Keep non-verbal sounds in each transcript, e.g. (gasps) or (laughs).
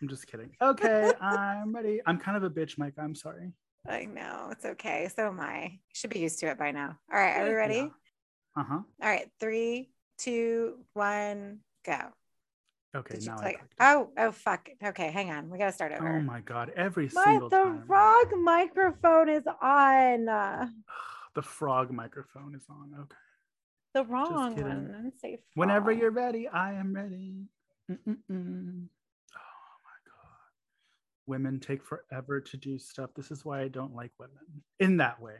I'm just kidding. Okay, I'm ready. I'm kind of a bitch, Mike. I'm sorry. I know it's okay. So am I. You should be used to it by now. All right, are we ready? Yeah. Uh huh. All right, three, two, one, go. Okay, Did now I play? clicked it. Oh, oh, fuck. Okay, hang on. We gotta start over. Oh my god! Every My single the time. wrong microphone is on. (sighs) The frog microphone is on. Okay. The wrong one. Say Whenever you're ready, I am ready. Mm-mm-mm. My god. Women take forever to do stuff. This is why I don't like women in that way.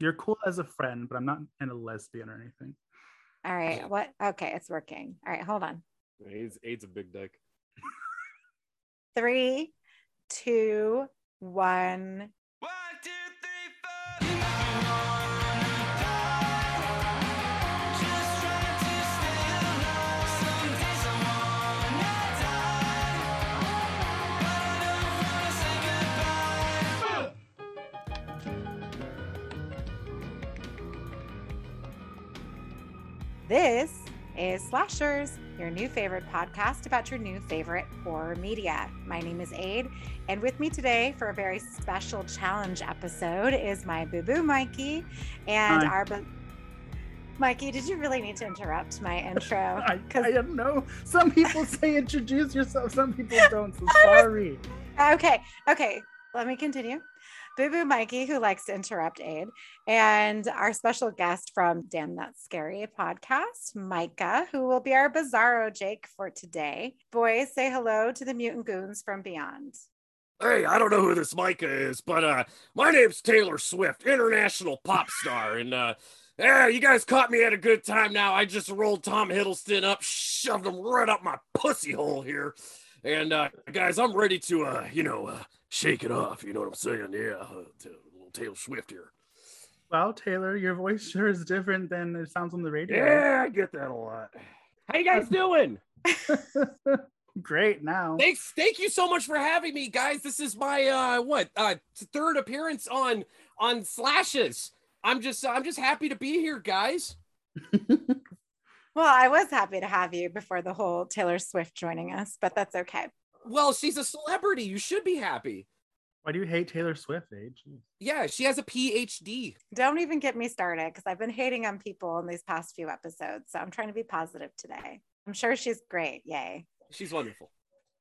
You're cool as a friend, but I'm not in a lesbian or anything. All right. What? Okay, it's working. All right, hold on. AIDS, AIDS a big dick. (laughs) Three, two, one. This is Slashers, your new favorite podcast about your new favorite horror media. My name is Aid, and with me today for a very special challenge episode is my boo boo Mikey and Hi. our. Bu- Mikey, did you really need to interrupt my (laughs) intro? I, I don't know. Some people (laughs) say introduce yourself, some people don't. So sorry. Okay, okay, let me continue. Boo Boo Mikey, who likes to interrupt Aid, and our special guest from Damn That's Scary podcast, Micah, who will be our Bizarro Jake for today. Boys, say hello to the mutant goons from beyond. Hey, I don't know who this Micah is, but uh, my name's Taylor Swift, international pop star, and uh, yeah, you guys caught me at a good time. Now I just rolled Tom Hiddleston up, shoved him right up my pussy hole here, and uh, guys, I'm ready to uh, you know, uh, shake it off. You know what I'm saying? Yeah, uh, t- little Taylor Swift here. Well, Taylor, your voice sure is different than it sounds on the radio. Yeah, I get that a lot. How you guys (laughs) doing? (laughs) Great now. Thanks, thank you so much for having me, guys. This is my uh what uh third appearance on on Slashers. I'm just I'm just happy to be here, guys. (laughs) Well, I was happy to have you before the whole Taylor Swift joining us, but that's okay. Well, she's a celebrity. You should be happy. Why do you hate Taylor Swift, Aid? Yeah, she has a PhD. Don't even get me started because I've been hating on people in these past few episodes. So I'm trying to be positive today. I'm sure she's great. Yay. She's wonderful.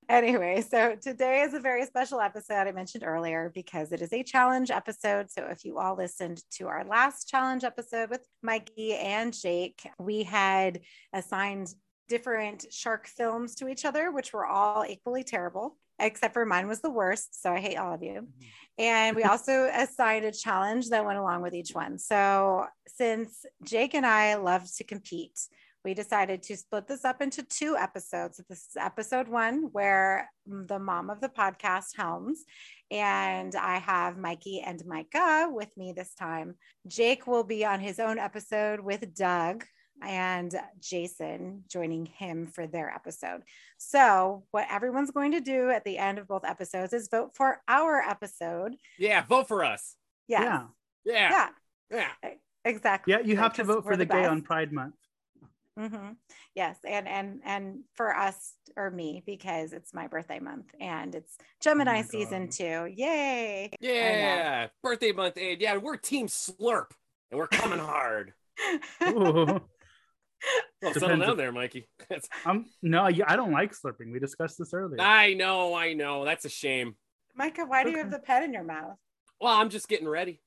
Anyway, so today is a very special episode I mentioned earlier because it is a challenge episode. So if you all listened to our last challenge episode with Mikey and Jake, we had assigned different shark films to each other, which were all equally terrible, except for mine was the worst. So I hate all of you. Mm-hmm. And we (laughs) also assigned a challenge that went along with each one. So since Jake and I love to compete, we decided to split this up into two episodes. This is episode one, where the mom of the podcast helms, and I have Mikey and Micah with me this time. Jake will be on his own episode with Doug and Jason joining him for their episode. So, what everyone's going to do at the end of both episodes is vote for our episode. Yeah, vote for us. Yes. Yeah. Yeah. Yeah, Yeah. exactly. Yeah, you have to vote for the, gay on Pride Month. Hmm Yes, and and and for us or me because it's my birthday month and it's Gemini my season God. two. Yay! Yeah. Birthday month aid. Yeah, we're team slurp. And we're coming hard. (laughs) Ooh. (laughs) Well, settle down if- there, Mikey. (laughs) That's- um, no, I I don't like slurping. We discussed this earlier. I know, I know. That's a shame. Micah, why do you have the pet in your mouth? Well, I'm just getting ready.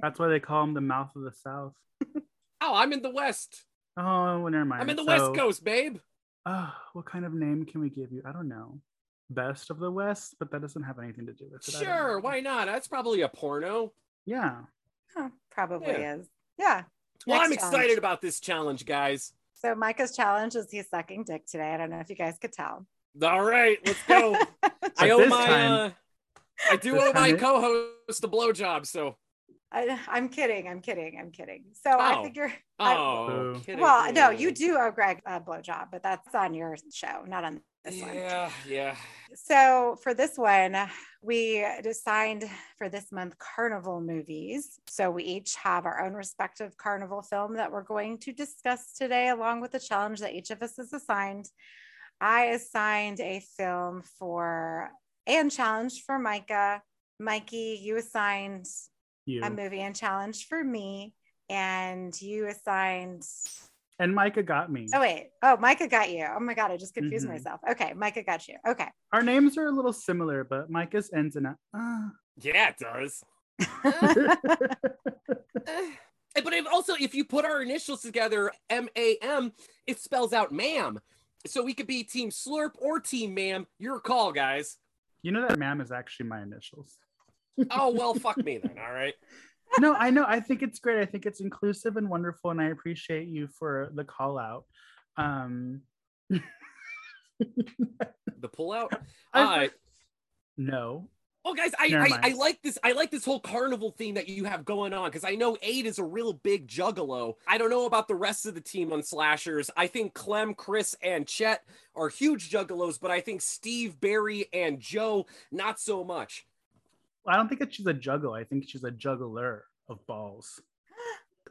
That's why they call him the mouth of the South. Oh, I'm in the West. Oh, well, never mind. I'm in the So, West Coast, babe. Uh, what kind of name can we give you? I don't know. Best of the West, but that doesn't have anything to do with it. Sure, why not? That's probably a porno. Yeah. Huh, probably Yeah. is. Yeah. Well, I'm Next excited challenge. about this challenge, guys. So Micah's challenge is he's sucking dick today. I don't know if you guys could tell. All right, let's go. (laughs) I owe my time- uh, I do owe my time it- co-host a blowjob, so I, I'm kidding. I'm kidding. I'm kidding. So I Oh. figure. (laughs) I- oh, Boo. kidding. well, no, Oh. you do owe Greg a blowjob, but that's on your show, not on this one. Yeah, yeah. So for this one, we assigned for this month carnival movies. So we each have our own respective carnival film that we're going to discuss today, along with the challenge that each of us is assigned. I assigned a film for and challenge for Micah. Mikey, you assigned You a movie and challenge for me, and you assigned. and Micah got me. Oh wait, oh Micah got you. Oh my god, I just confused Mhm. myself. Okay, Micah got you. Okay. Our names are a little similar, but Micah's ends in a. Uh. Yeah, it does. (laughs) (laughs) But if also, if you put our initials together, M A M, it spells out ma'am. So we could be Team Slurp or Team Ma'am. Your call, guys. you know that ma'am is actually my initials. Oh well, fuck me then. All right. (laughs) no, I know. I think it's great. I think it's inclusive and wonderful, and I appreciate you for the call out. Um, (laughs) The pullout. I- Uh, no, Well, guys, I, I. I like this. I like this whole carnival theme that you have going on because I know Aid is a real big juggalo. I don't know about the rest of the team on slashers. I think Clem, Chris, and Chet are huge juggalos, but I think Steve, Barry, and Joe not so much. I don't think that she's a juggle. I think she's a juggler of balls.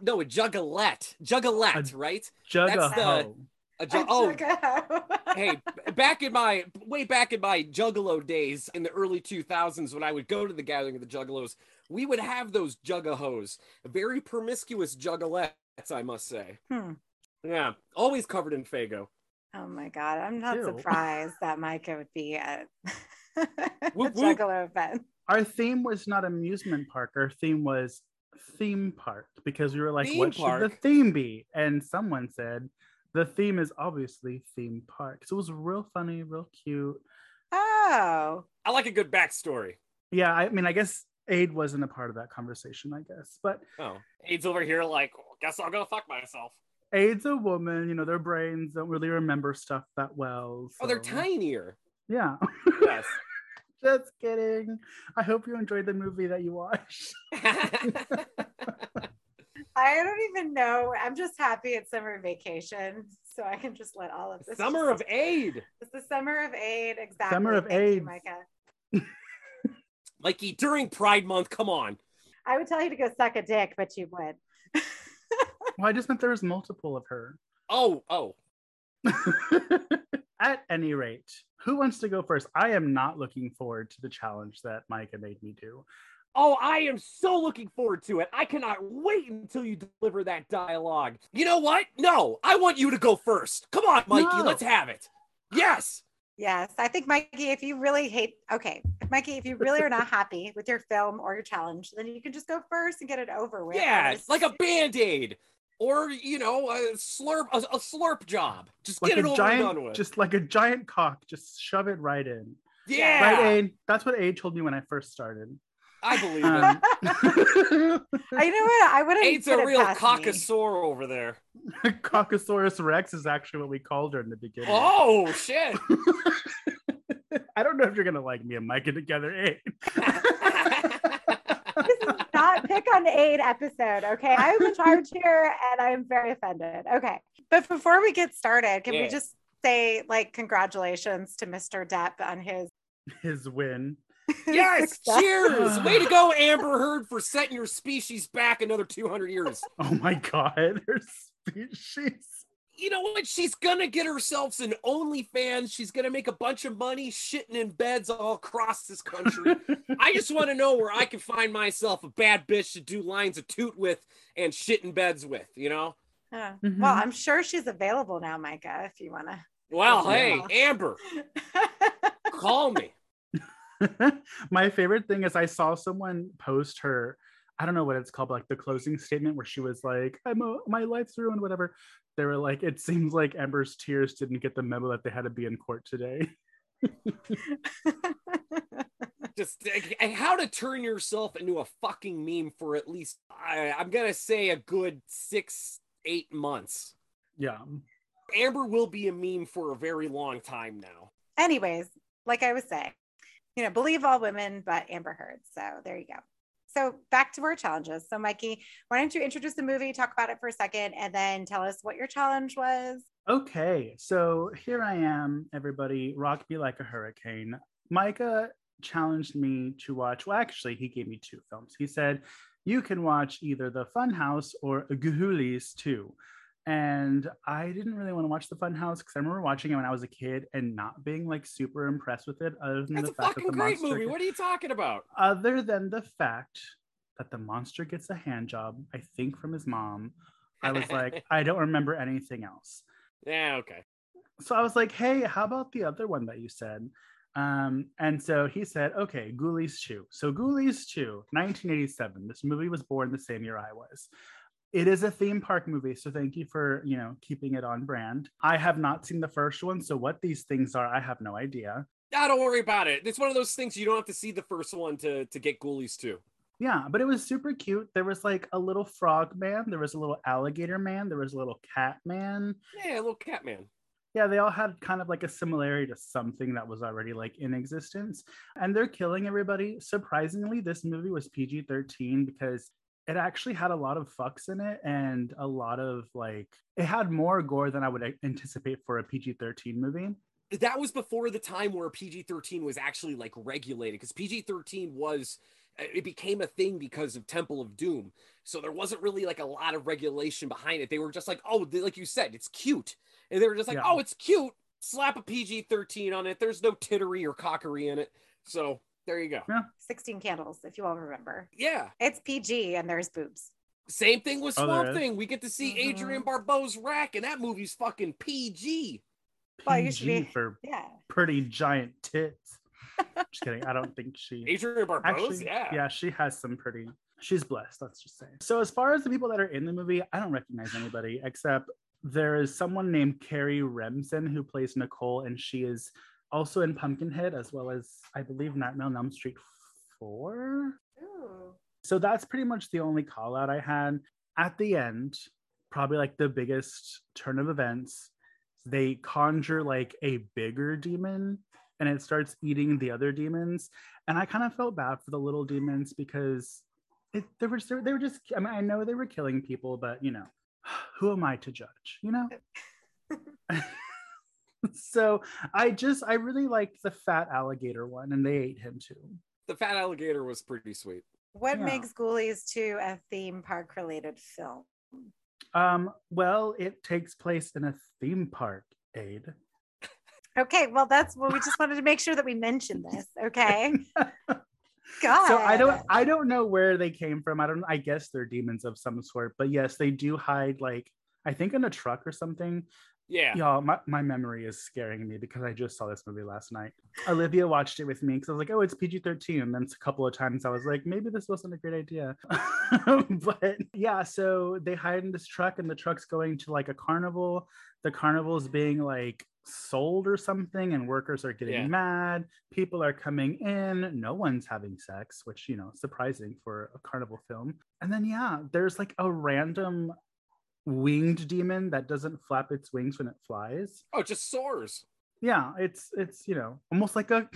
No, a juggalette, juggalette, right? Juggaho. A ju- I oh, hey, back in my way back in my juggalo days in the early 2000s when I would go to the gathering of the juggalos, we would have those juggahos, very promiscuous juggalettes, I must say. Hmm. Yeah, always covered in Faygo. Oh my god, I'm not Ew. surprised that Micah would be at (laughs) a Whoop, whoop. juggalo event. Our theme was not amusement park. Our theme was theme park because we were like, Theme what should the theme be? And someone said, the theme is obviously theme park. So it was real funny, real cute. Oh, I like a good backstory. Yeah, I mean, I guess Aid wasn't a part of that conversation, I guess. But Oh, Aid's over here like, guess I'll go fuck myself. Aid's a woman, you know, their brains don't really remember stuff that well. Oh, they're tinier. Yeah. (laughs) Yes. Just kidding. I hope you enjoyed the movie that you watched. (laughs) I don't even know. I'm just happy it's summer vacation, so I can just let all of this. Summer of Aid. It's the summer of aid. Exactly. Summer of Thank you, Micah. (laughs) Like during Pride Month, come on. I would tell you to go suck a dick, but you would. Well, I just meant there was multiple of her. Oh, oh. (laughs) At any rate, who wants to go first? I am not looking forward to the challenge that Micah made me do. Oh, I am so looking forward to it. I cannot wait until you deliver that dialogue. You know what? No, I want you to go first. Come on, Mikey, No. let's have it. Yes. Yes, I think Mikey, if you really hate, okay, Mikey, if you really are not (laughs) happy with your film or your challenge, then you can just go first and get it over with. Yeah, It's- like a band-aid. Or, you know, a slurp a, a slurp job. Just Like get it a over and done with. just like a giant cock, just shove it right in. yeah. Right, Aid? That's what Aid told me when I first started. I believe it. Um, (laughs) I know what I would have. Aid's a real cockasaur over there. (laughs) Caucasaurus Rex is actually what we called her in the beginning. Oh shit. (laughs) I don't know if you're gonna like me and Micah together, Aid. This is not pick on aid episode. Okay, I'm in (laughs) charge here, and I'm very offended. Okay, but before we get started, can Yeah. we just say like congratulations to Mr. Depp on his His win. (laughs) yes, cheers. (sighs) Way to go, Amber Heard, for setting your species back another 200 years. (laughs) Oh my god, her species. You know what? She's gonna get herself an OnlyFans. She's gonna make a bunch of money shitting in beds all across this country. (laughs) I just want to know where I can find myself a bad bitch to do lines of toot with and shit in beds with, you know? Mhm. Well, I'm sure she's available now, Micah, if you want to. Well, hey, Amber, (laughs) call me. (laughs) my favorite thing is I saw someone post her. I don't know what it's called, but like the closing statement where she was like, "I'm a, my life's ruined," whatever. They were like, "It seems like Amber's tears didn't get the memo that they had to be in court today." (laughs) Just uh, how to turn yourself into a fucking meme for at least, I, I'm gonna say, a good six, eight months. Yeah. Amber will be a meme for a very long time now. Anyways, like I was saying, you know, believe all women, but Amber Heard. So there you go. So back to our challenges. So Mikey, why don't you introduce the movie, talk about it for a second, and then tell us what your challenge was? Okay, so here I am, everybody. Rock me like a hurricane. Micah challenged me to watch. Well, actually, he gave me two films. He said, You can watch either The Funhouse or Ghoulies 2. And I didn't really want to watch the Funhouse because I remember watching it when I was a kid and not being like super impressed with it, other than That's the fact that the great monster movie. What are you talking about? other than the fact that the monster gets a hand job, I think from his mom, I was like, (laughs) I don't remember anything else. Yeah, okay. So I was like, hey, how about the other one that you said? Um, and so he said, okay, Ghoulies 2. So Ghoulies 2, 1987. This movie was born the same year I was. It is a theme park movie, so thank you for, you know, keeping it on brand. I have not seen the first one, so what these things are, I have no idea. Ah, don't worry about it. It's one of those things you don't have to see the first one to to get Ghoulies 2. Yeah, but it was super cute. There was like a little frog man, there was a little alligator man, there was a little cat man. Yeah, a little cat man Yeah, they all had kind of like a similarity to something that was already like in existence. And they're killing everybody. Surprisingly, this movie was PG 13 because it actually had a lot of fucks in it and a lot of like, it had more gore than I would anticipate for a PG 13 movie. That was before the time where PG 13 was actually like regulated because PG 13 was uh, it became a thing because of Temple of Doom. So there wasn't really like a lot of regulation behind it. They were just like, oh, like you said, it's cute. And they were just like, Yeah. oh, it's cute. Slap a PG 13 on it. There's no tittery or cockery in it. So there you go. 16 candles, if you all remember. Yeah. It's PG and there's boobs. Same thing with Oh, Swamp is? Thing. We get to see Mhm. Adrienne Barbeau's rack, and that movie's fucking PG. Well, you should PG be- for Yeah. pretty giant tits. (laughs) Just kidding. I don't think she. Adrienne Barbeau's, Actually, yeah. yeah, she has some pretty. She's blessed. Let's just say. So as far as the people that are in the movie, I don't recognize anybody except there is someone named Kerry Remsen who plays Nicole, and she is also in Pumpkinhead as well as I believe Nightmare on Elm Street four. So that's pretty much the only call out I had. At the end, probably like the biggest turn of events, they conjure like a bigger demon and it starts eating the other demons. And I kind of felt bad for the little demons because it, they were they were just I mean I know they were killing people, but you know, (sighs) who am I to judge, you know? (laughs) (laughs) so I just I really liked the fat alligator one and they ate him too. The fat alligator was pretty sweet. What Yeah. makes Ghoulies 2 a theme park related film? Um, well, it takes place in a theme park, Aid. Okay, well, that's well, we just wanted to make sure that we mentioned this. Okay. God. (laughs) So I don't I don't know where they came from. I don't I guess they're demons of some sort, but yes, they do hide like I think in a truck or something. Yeah. Y'all, my, my memory is scaring me because I just saw this movie last night. Olivia watched it with me because I was like, oh, it's PG 13. And then a couple of times I was like, maybe this wasn't a great idea. (laughs) but yeah, so they hide in this truck and the truck's going to like a carnival. The carnival's being like sold or something, and workers are getting Yeah. mad. People are coming in. No one's having sex, which, you know, surprising for a carnival film. And then, yeah, there's like a random winged demon that doesn't flap its wings when it flies. Oh, it just soars. Yeah, it's it's you know almost like a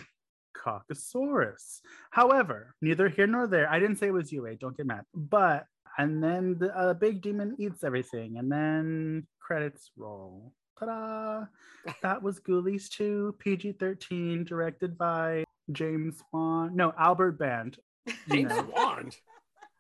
caucasaurus. However, neither here nor there. I didn't say it was you, Aid. Don't get mad. But and then the uh, big demon eats everything, and then credits roll. Ta-da! (laughs) That was Ghoulies 2, PG-13, directed by James Wan. No, Albert Band. You James know.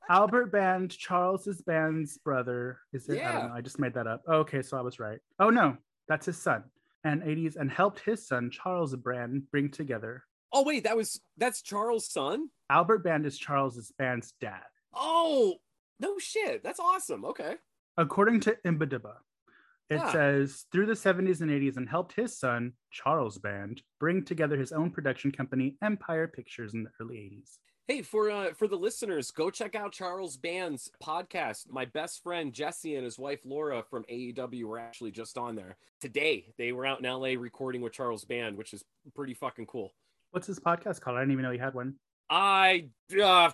Albert Band, Charles's band's brother. Is it? I Yeah. don't know. I just made that up. Okay, so I was right. Oh no, that's his son. And 80s and helped his son, Charles Band, bring together. Oh wait, that was that's Charles' son. Albert Band is Charles's band's dad. Oh no shit, that's awesome. Okay. According to Imbidiba, it Yeah. says through the 70s and 80s and helped his son, Charles Band, bring together his own production company, Empire Pictures, in the early 80s. Hey, for uh, for the listeners, go check out Charles Band's podcast. My best friend Jesse and his wife Laura from AEW were actually just on there today. They were out in LA recording with Charles Band, which is pretty fucking cool. What's his podcast called? I didn't even know he had one. I, uh, uh,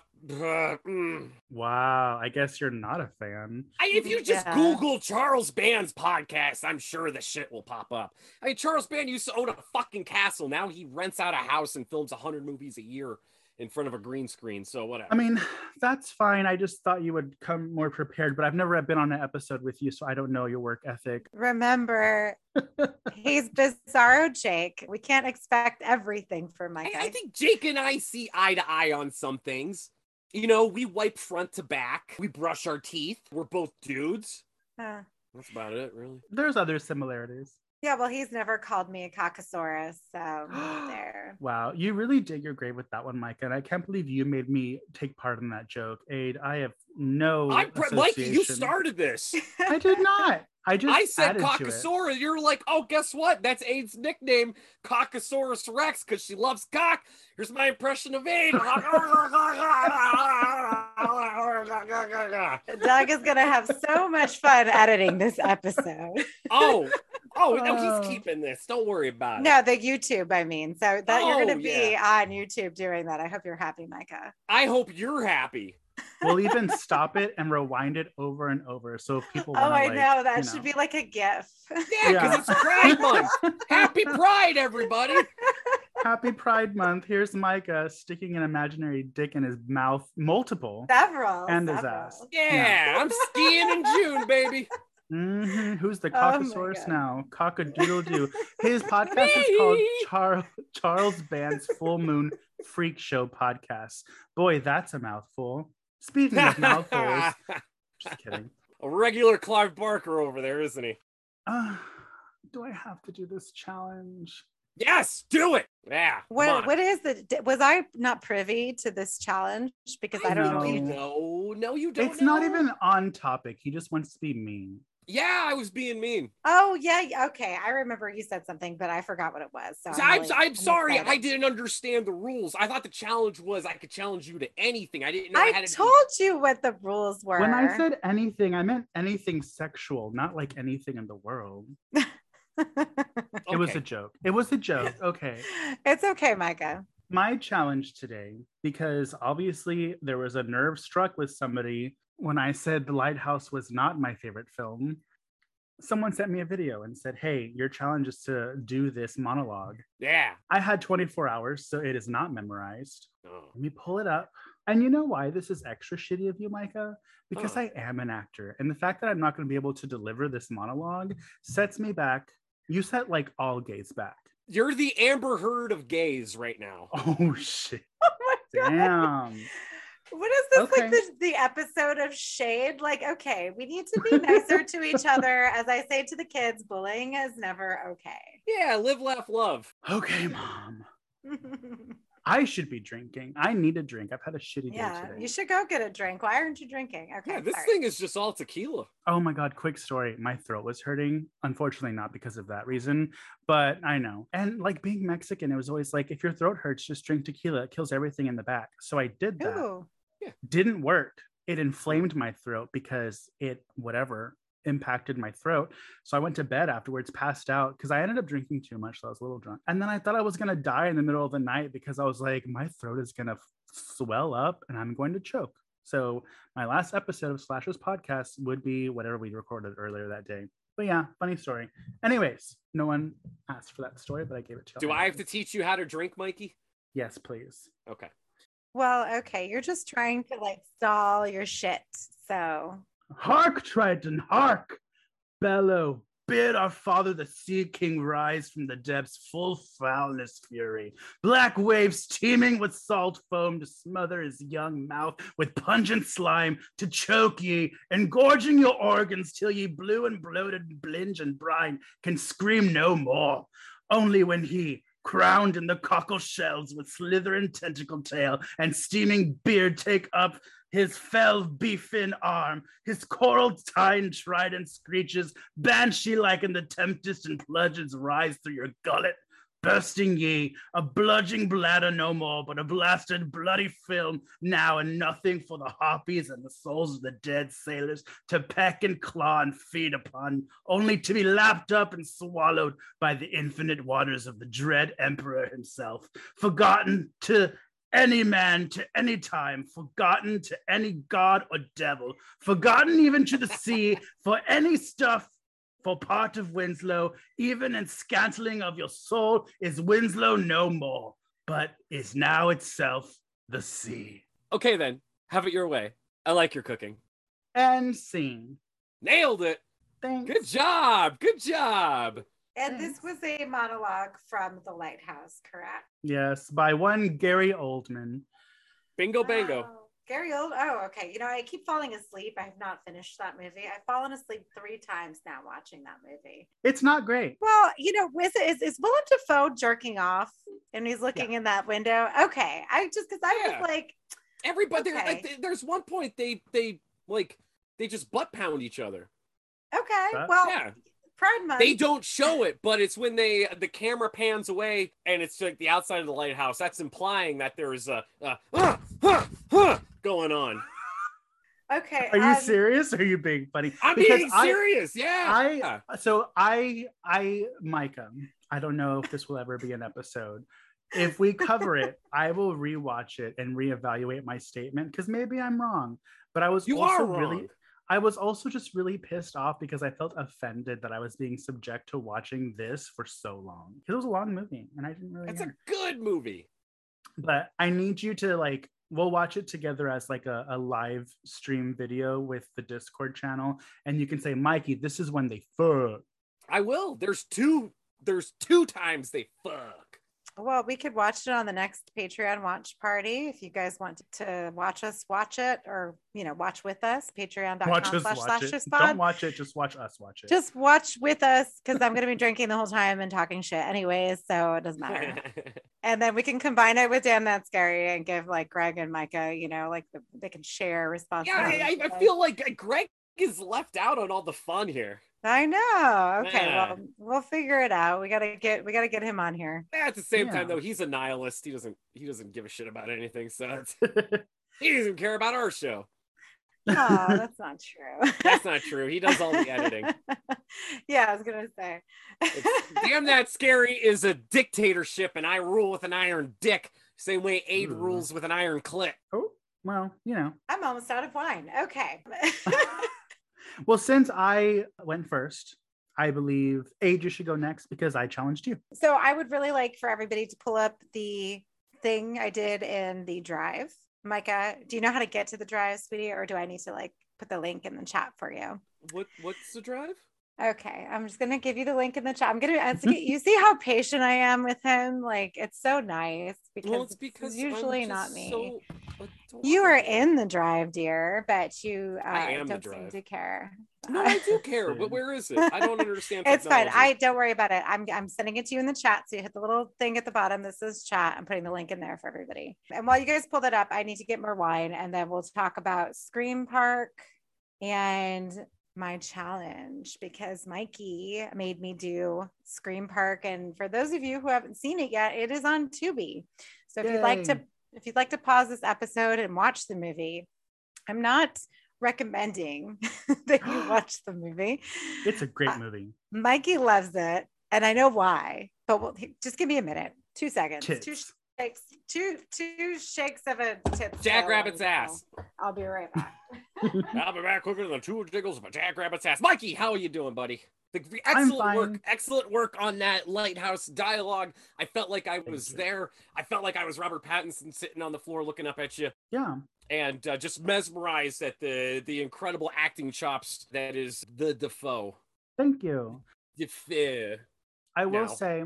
mm. Wow, I guess you're not a fan. I, if you just Yeah. Google Charles Band's podcast, I'm sure the shit will pop up. I mean, Charles Band used to own a fucking castle. Now he rents out a house and films 100 movies a year in front of a green screen. So whatever. I mean, that's fine. I just thought you would come more prepared, but I've never been on an episode with you, so I don't know your work ethic. remember (laughs) he's bizarro Jake. We can't expect everything from I, Mike. I think Jake and I see eye to eye on some things. You know, we wipe front to back, we brush our teeth. We're both dudes. Uh, That's about it, really. There's other similarities. Yeah, well, he's never called me a cockosaurus. So (gasps) there. Wow, you really dig your grave with that one, Micah. And I can't believe you made me take part in that joke. Aid, I have no. I, Mikey, you started this. (laughs) I did not. I (laughs) just I said added to it. Cockosaurus. You're like, oh, guess what? That's Aid's nickname, Cockosaurus Rex, because she loves cock. Here's my impression of Aid. (laughs) (laughs) Doug is going to have so much fun editing this episode. oh, oh, no, Oh. he's keeping this. Don't worry about it. No, the YouTube, I mean. So that you're going Oh, to be on YouTube doing that. I hope you're happy, Micah. I hope you're happy. We'll even stop it and rewind it over and over. So if people Oh, wanna, I like, know. That you should know. be like a GIF. Yeah, because Yeah. it's Pride Month. Happy Pride, everybody. (laughs) Happy Pride Month. Here's Micah sticking an imaginary dick in his mouth, multiple. Several. And his ass. Yeah, I'm skiing in June, baby. hmm Who's the Oh my cockosaurus God. now? Cockadoodle doo. His (laughs) podcast is called Me. Charles Charles Band's Full Moon Freak Show Podcast. Boy, that's a mouthful. Speaking of mouthfuls, (laughs) just kidding. (laughs) A regular Clive Barker over there, isn't he? Uh, do I have to do this challenge? Yes, do it. Yeah. What what is the was I not privy to this challenge because I don't know. You know, no, you don't. It's not even on topic. He just wants to be mean. Yeah, I was being mean. Oh yeah, yeah, okay. I remember you said something, but I forgot what it was. So So I'm, I'm, I'm sorry, excited. I didn't understand the rules. I thought the challenge was I could challenge you to anything. I didn't know I, I had to. told you what the rules were. When I said anything, I meant anything sexual, not like anything in the world. (laughs) It was a joke. It was a joke. (laughs) Okay. it's okay, Micah. My challenge today, because obviously there was a nerve struck with somebody when I said The Lighthouse was not my favorite film. Someone sent me a video and said, Hey, your challenge is to do this monologue. yeah. I had 24 hours, so it is not memorized. Oh. Let me pull it up. And you know why this is extra shitty of you, Micah? Because Huh. I am an actor. And the fact that I'm not going to be able to deliver this monologue sets me back. You set like all gays back. You're the Amber Heard of gays right now. (laughs) Oh, shit. Oh my god. Damn. What is this Okay. like the, the episode of Shade? Like, okay, we need to be nicer to each (laughs) other. As I say to the kids, bullying is never okay. Yeah, live, laugh, love. Okay, mom. (laughs) I should be drinking. I need a drink. I've had a shitty day yeah, today. you should go get a drink. Why aren't you drinking? Okay, Yeah, this sorry. thing is just all tequila. Oh my god, quick story. My throat was hurting. Unfortunately, not because of that reason, but I know. And like being Mexican, it was always like if your throat hurts, just drink tequila. It kills everything in the back. So I did that. Ooh. Didn't work. It inflamed my throat because it whatever impacted my throat. So I went to bed afterwards, passed out because I ended up drinking too much. So I was a little drunk. And then I thought I was gonna die in the middle of the night because I was like, my throat is gonna swell up and I'm going to choke. So my last episode of Slashers podcast would be whatever we recorded earlier that day. But yeah, funny story. Anyways, no one asked for that story, but I gave it to you. Do I have to teach you how to drink, Mikey? Yes, please. Okay. Well, okay, you're just trying to like stall your shit. So Hark, Triton, hark! Bellow, bid our father the sea king rise from the depths full foulness fury. Black waves teeming with salt foam to smother his young mouth with pungent slime to choke ye, engorging your organs till ye blue and bloated blinge and brine can scream no more. Only when he, crowned in the cockle shells with slithering tentacle tail and steaming beard, take up his fell beefin arm, his coral tine trident screeches, banshee like in the tempest and plunges rise through your gullet. Bursting ye, a bludging bladder no more, but a blasted bloody film now, and nothing for the harpies and the souls of the dead sailors to peck and claw and feed upon, only to be lapped up and swallowed by the infinite waters of the dread emperor himself, forgotten to any man to any time, forgotten to any god or devil, forgotten even to the sea for any stuff. For part of Winslow, even in scantling of your soul, is Winslow no more, but is now itself the sea. Okay, then. Have it your way. I like your cooking. And scene. Nailed it. Thanks. Good job. Good job. and this was a monologue from the lighthouse, correct? Yes, by one Gary Oldman. Bingo, bango. Wow. Gary Old. Oh, okay. You know, I keep falling asleep. I have not finished that movie. I've fallen asleep three times now watching that movie. It's not great. Well, you know, is is, is Willem Dafoe jerking off and he's looking in that window? Okay, I just because I Yeah. was like, Everybody, there- like, Okay. there's one point they they like they just butt pound each other. okay, That- well, Yeah. Pride Month. They don't show it, but it's when they the camera pans away and it's like the outside of the lighthouse. That's implying that there's a, a uh, huh, huh, going on. (laughs) Okay, Are you um, serious? Or are you being funny? I'm Because being I- serious. yeah. I so I I Micah. I don't know if this will ever be an episode. If we cover it, (laughs) I will rewatch it and reevaluate my statement because maybe I'm wrong. But I was you also are wrong. really I was also just really pissed off because I felt offended that I was being subject to watching this for so long. Because it was a long movie and I didn't really It's a good movie. but I need you to like we'll watch it together as like a, a live stream video with the Discord channel and you can say, Mikey, this is when they fuck. I will. There's two. There's two times they fuck. Well, we could watch it on the next Patreon watch party if you guys want to watch us watch it or you know watch with us. Patreon.com Watch us slash watch slash it. Don't watch it, just watch us watch it. Just watch with us because I'm gonna be drinking the whole time and talking shit anyways, so it doesn't matter. (laughs) and then we can combine it with Damn That's Scary and give like Greg and Micah, you know, like the, they can share yeah, responsibility. I, I feel like uh, Greg is left out on all the fun here. I know. Okay, Yeah. well, we'll figure it out. We gotta get we gotta get him on here. At the same Yeah. time, though, he's a nihilist. He doesn't. He doesn't give a shit about anything. So (laughs) he doesn't care about our show. Oh, (laughs) that's not true. That's not true. He does all the editing. (laughs) yeah, I was gonna say. It's, Damn, that scary is a dictatorship, and I rule with an iron dick. Same way Aid Ooh. rules with an iron clit. oh, well, you know. I'm almost out of wine. Okay. Well, since I went first, I believe Aid should go next because I challenged you. so I would really like for everybody to pull up the thing I did in the drive. Micah, do you know how to get to the drive, sweetie, or do I need to like put the link in the chat for you? What? What's the drive? Okay, I'm just gonna give you the link in the chat. I'm gonna ask you, you see how patient I am with him. Like it's so nice because, well, it's it's because I'm usually not me. so you are in the drive, dear, but you uh, I am the don't seem to care. No, I do (laughs) care, but (laughs) where is it? I don't understand. it's fine. I don't worry about it. I'm I'm sending it to you in the chat. So you hit the little thing at the bottom. This is chat. I'm putting the link in there for everybody. And while you guys pull that up, I need to get more wine, and then we'll talk about Scream Park and my challenge because Mikey made me do Scream Park. And for those of you who haven't seen it yet, it is on Tubi. So if you'd like to if you'd like to pause this episode and watch the movie, I'm not recommending (laughs) that you (gasps) watch the movie. It's a great Uh, movie. Mikey loves it, and I know why. But we'll, just give me a minute, two seconds, two. Shakes, two two shakes of a tip. Jackrabbit's ass. I'll be right back. (laughs) I'll be back quicker than two jiggles of a jackrabbit's ass. Mikey, how are you doing, buddy? The, the excellent work, excellent work on that lighthouse dialogue. I felt like I was there. I felt like I was Robert Pattinson sitting on the floor looking up at you. Yeah. and uh, just mesmerized at the the incredible acting chops that is the Defoe. Thank you. Defoe. I will No. say,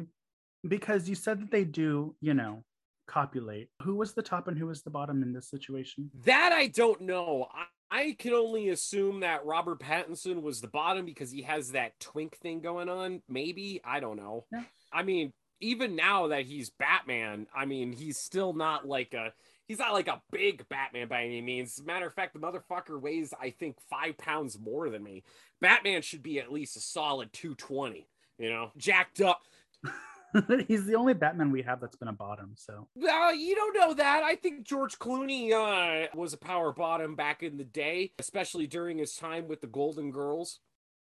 because you said that they do, you know, copulate. Who was the top and who was the bottom in this situation? That I don't know. I, I can only assume that Robert Pattinson was the bottom because he has that twink thing going on. Maybe I don't know. Yeah. I mean, even now that he's Batman, I mean, he's still not like a he's not like a big Batman by any means. Matter of fact, the motherfucker weighs I think five pounds more than me. Batman should be at least a solid two twenty. You know, jacked up. (laughs) (laughs) He's the only Batman we have that's been a bottom. So Well, you don't know that. I think George Clooney uh, was a power bottom back in the day, especially during his time with the Golden Girls.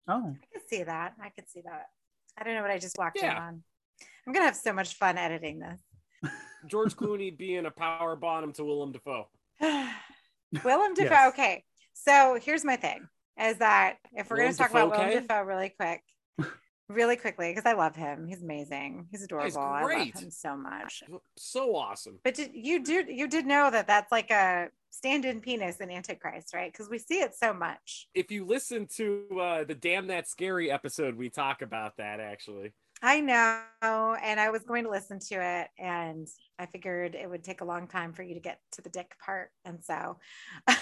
oh, I can see that. I can see that. I don't know what I just walked in on. I'm gonna have so much fun editing this. (laughs) George Clooney being a power bottom to Willem Dafoe. (sighs) Willem Dafoe. Yes. Okay, so here's my thing: is that if we're Willem going to talk about Dafoe, Willem okay? Dafoe really quick, (laughs) really quickly, because I love him. He's amazing. He's adorable. I love him so much. So awesome. But did, you did you did know that that's like a stand-in penis in Antichrist, right? Because we see it so much. If you listen to uh, the Damn That Scary episode, we talk about that actually. I know. And I was going to listen to it and I figured it would take a long time for you to get to the dick part. And so (laughs)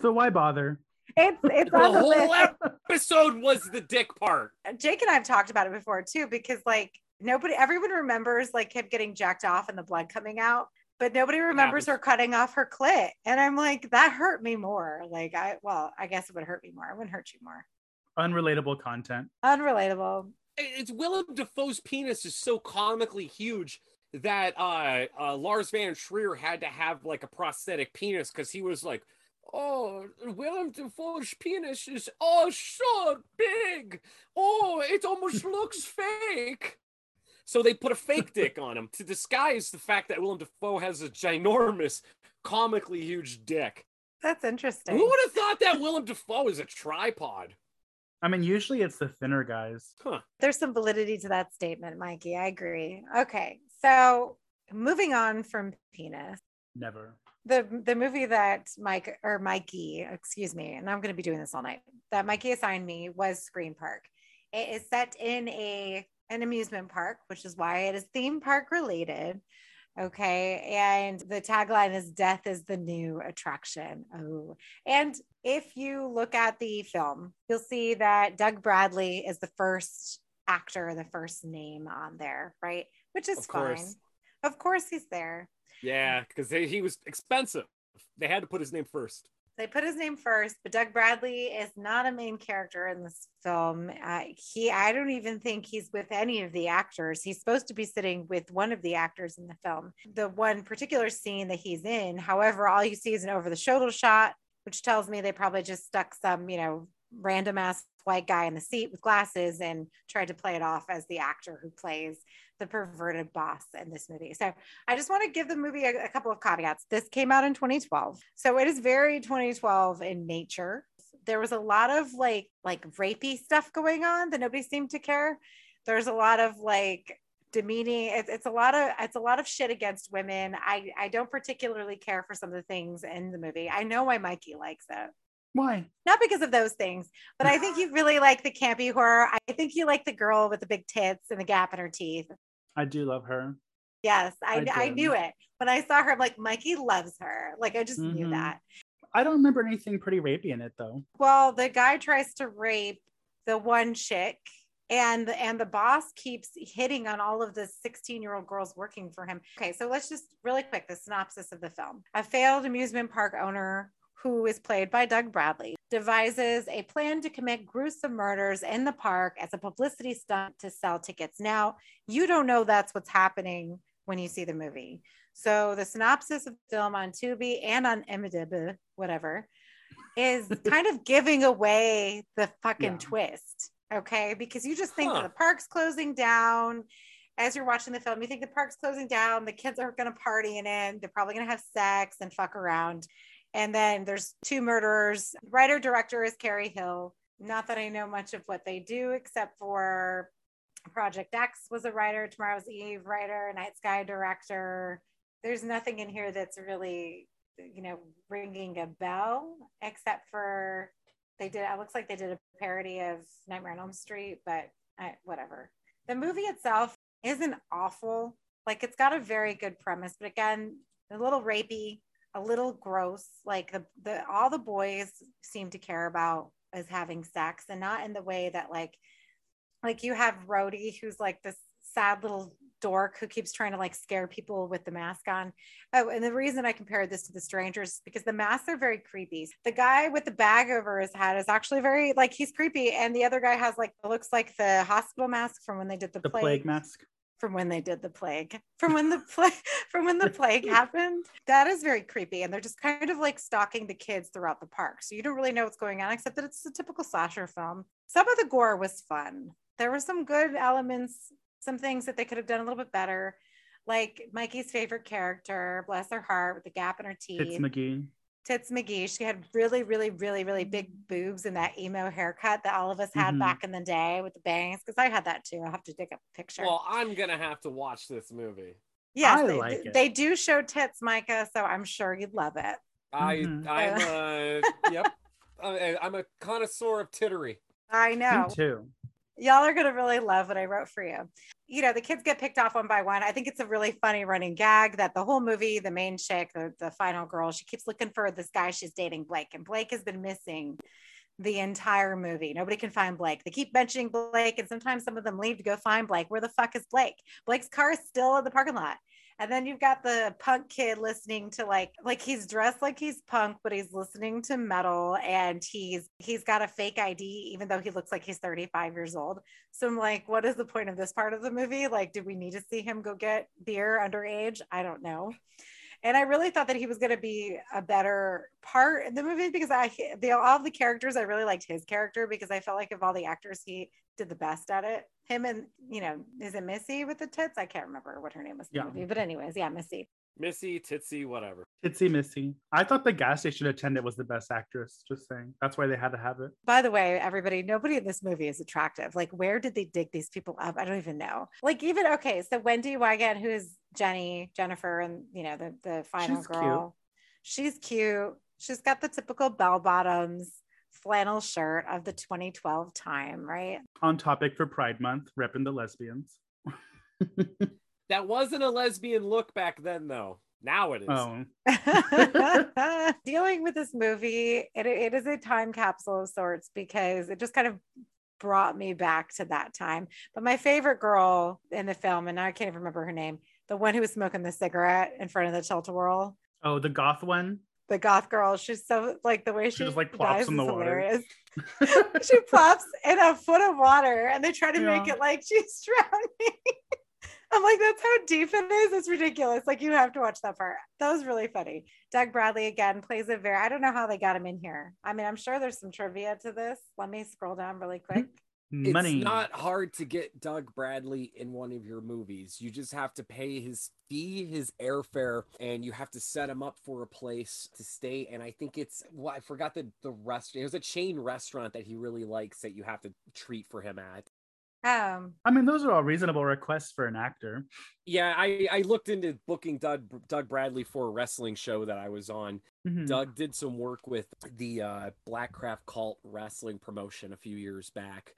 So why bother? It's it's The whole list. episode was the dick part. Jake and I have talked about it before too, because like nobody, everyone remembers like him getting jacked off and the blood coming out, but nobody remembers her cutting off her clit. And I'm like, that hurt me more. Like, I, well, I guess it would hurt me more. It wouldn't hurt you more. Unrelatable content. Unrelatable. It's Willem Dafoe's penis is so comically huge that uh, uh Lars von Trier had to have like a prosthetic penis because he was like, "Oh, Willem Dafoe's penis is oh so big. Oh, it almost (laughs) looks fake." So they put a fake dick on him to disguise the fact that Willem Dafoe has a ginormous, comically huge dick. That's interesting. Who would have thought that Willem Dafoe is a tripod? I mean, usually it's the thinner guys. Huh. There's some validity to that statement, Mikey. I agree. Okay. So moving on from penis. Never. The the movie that Mike or Mikey, excuse me, and I'm going to be doing this all night. That Mikey assigned me was Scream Park. It is set in a an amusement park, which is why it is theme park related. Okay, and the tagline is "Death is the new attraction." Oh, and if you look at the film, you'll see that Doug Bradley is the first actor, the first name on there, right? Which is Of fine. course. Of course, he's there. Yeah, because he was expensive. They had to put his name first. they put his name first, but Doug Bradley is not a main character in this film. Uh, he, I don't even think he's with any of the actors. He's supposed to be sitting with one of the actors in the film. The one particular scene that he's in, however, all you see is an over the shoulder shot, which tells me they probably just stuck some, you know, random ass white guy in the seat with glasses and tried to play it off as the actor who plays the perverted boss in this movie. So I just want to give the movie a, a couple of caveats. This came out in 2012. So it is very 2012 in nature. There was a lot of like like rapey stuff going on that nobody seemed to care. There's a lot of like demeaning it's, it's a lot of it's a lot of shit against women i i don't particularly care for some of the things in the movie i know why mikey likes it Why? not because of those things, but I think you (sighs) really like the campy horror. I think you like the girl with the big tits and the gap in her teeth. I do love her. Yes, I, I I, knew it. When I saw her, I'm like, Mikey loves her. Like, I just knew Mhm. that. I don't remember anything pretty rapey in it though. Well, the guy tries to rape the one chick. And and the boss keeps hitting on all of the 16 year old girls working for him. Okay, so let's just really quick the synopsis of the film. A failed amusement park owner who is played by Doug Bradley, devises a plan to commit gruesome murders in the park as a publicity stunt to sell tickets. Now, you don't know that's what's happening when you see the movie. So, the synopsis of the film on Tubi and on IMDb, whatever, is (laughs) kind of giving away the fucking Yeah. twist. Okay. Because you just think Huh. the park's closing down. As you're watching the film, you think the park's closing down, the kids are going to party in it, they're probably going to have sex and fuck around. And then there's two murderers. Writer director is Cary Hill. Not that I know much of what they do, except for Project X was a writer, Tomorrow's Eve writer, Night Sky director. There's nothing in here that's really, you know, ringing a bell, except for they did. It looks like they did a parody of Nightmare on Elm Street, but I, whatever. The movie itself isn't awful. Like it's got a very good premise, but again, a little rapey, a little gross. Like the the all the boys seem to care about is having sex, and not in the way that like like you have Rhodey, who's like this sad little dork who keeps trying to like scare people with the mask on. Oh, and the reason I compared this to the strangers is because the masks are very creepy. The guy with the bag over his head is actually very like he's creepy, and the other guy has like looks like the hospital mask from when they did the, The plague mask. From when they did the plague. From when the plague (laughs) from when the plague (laughs) happened that is very creepy and they're just kind of like stalking the kids throughout the park. So you don't really know what's going on except that it's a typical slasher film. Some of the gore was fun. There were some good elements some things that they could have done a little bit better. Like mikey's favorite character bless her heart with the gap in her teeth. Tits McGee. Tits McGee. She had really, really, really, really big boobs and that emo haircut that all of us had Mhm. back in the day with the bangs. Because I had that too. I'll have to dig up a picture. Well, I'm gonna have to watch this movie. yes, they, like they do show tits, Micah. So I'm sure you'd love it. I Mhm. I'm (laughs) uh yep. I, I'm a connoisseur of tittery. I know. Me too. Y'all are going to really love what I wrote for you. You know, the kids get picked off one by one. I think it's a really funny running gag that the whole movie, the main chick, the, the final girl, she keeps looking for this guy she's dating, Blake, and Blake has been missing the entire movie. Nobody can find Blake. They keep mentioning Blake, and sometimes some of them leave to go find Blake. Where the fuck is Blake? Blake's car is still in the parking lot. And then you've got the punk kid listening to like like he's dressed like he's punk, but he's listening to metal and he's he's got a fake ID, even though he looks like he's 35 years old. So I'm like, what is the point of this part of the movie? Like, do we need to see him go get beer underage? I don't know and I really thought that he was going to be a better part in the movie because I the all the characters I really liked his character because I felt like of all the actors he did the best at it. Him and you know is it Missy with the tits? I can't remember what her name was in the movie, but anyways, yeah, Missy. Missy, Titsy, whatever. Itsy Missy. I thought the gas station attendant was the best actress. Just saying. That's why they had to have it. By the way, everybody, nobody in this movie is attractive. Like, where did they dig these people up? I don't even know. Like, even okay, so Wendy Wygant, who is Jenny, Jennifer, and you know the the final She's cute. she's cute. She's got the typical bell bottoms flannel shirt of the 2012 time, right? On topic for Pride Month, repping the lesbians. (laughs) That wasn't a lesbian look back then, though. Now it is. oh, (laughs) (laughs) Dealing with this movie, it, it is a time capsule of sorts because it just kind of brought me back to that time. But my favorite girl in the film, and I can't even remember her name, the one who was smoking the cigarette in front of the Tilt-A-Whirl. oh, the goth one. The goth girl, she's so like the way she, She just, like, plops in the water. hilarious. (laughs) she plops in a foot of water and they try to make it like she's drowning. I'm like, that's how deep it is. It's ridiculous. Like, you have to watch that part. That was really funny. Doug Bradley again plays a very, I don't know how they got him in here. I mean, I'm sure there's some trivia to this. Let me scroll down really hmm. quick. Money. It's not hard to get Doug Bradley in one of your movies. You just have to pay his fee, his airfare, and you have to set him up for a place to stay. And I think it's well, I forgot the the restaurant. It was a chain restaurant that he really likes that you have to treat for him at. Um, I mean, those are all reasonable requests for an actor. Yeah, I I looked into booking Doug Doug Bradley for a wrestling show that I was on. Mhm. Doug did some work with the uh, Blackcraft Cult wrestling promotion a few years back.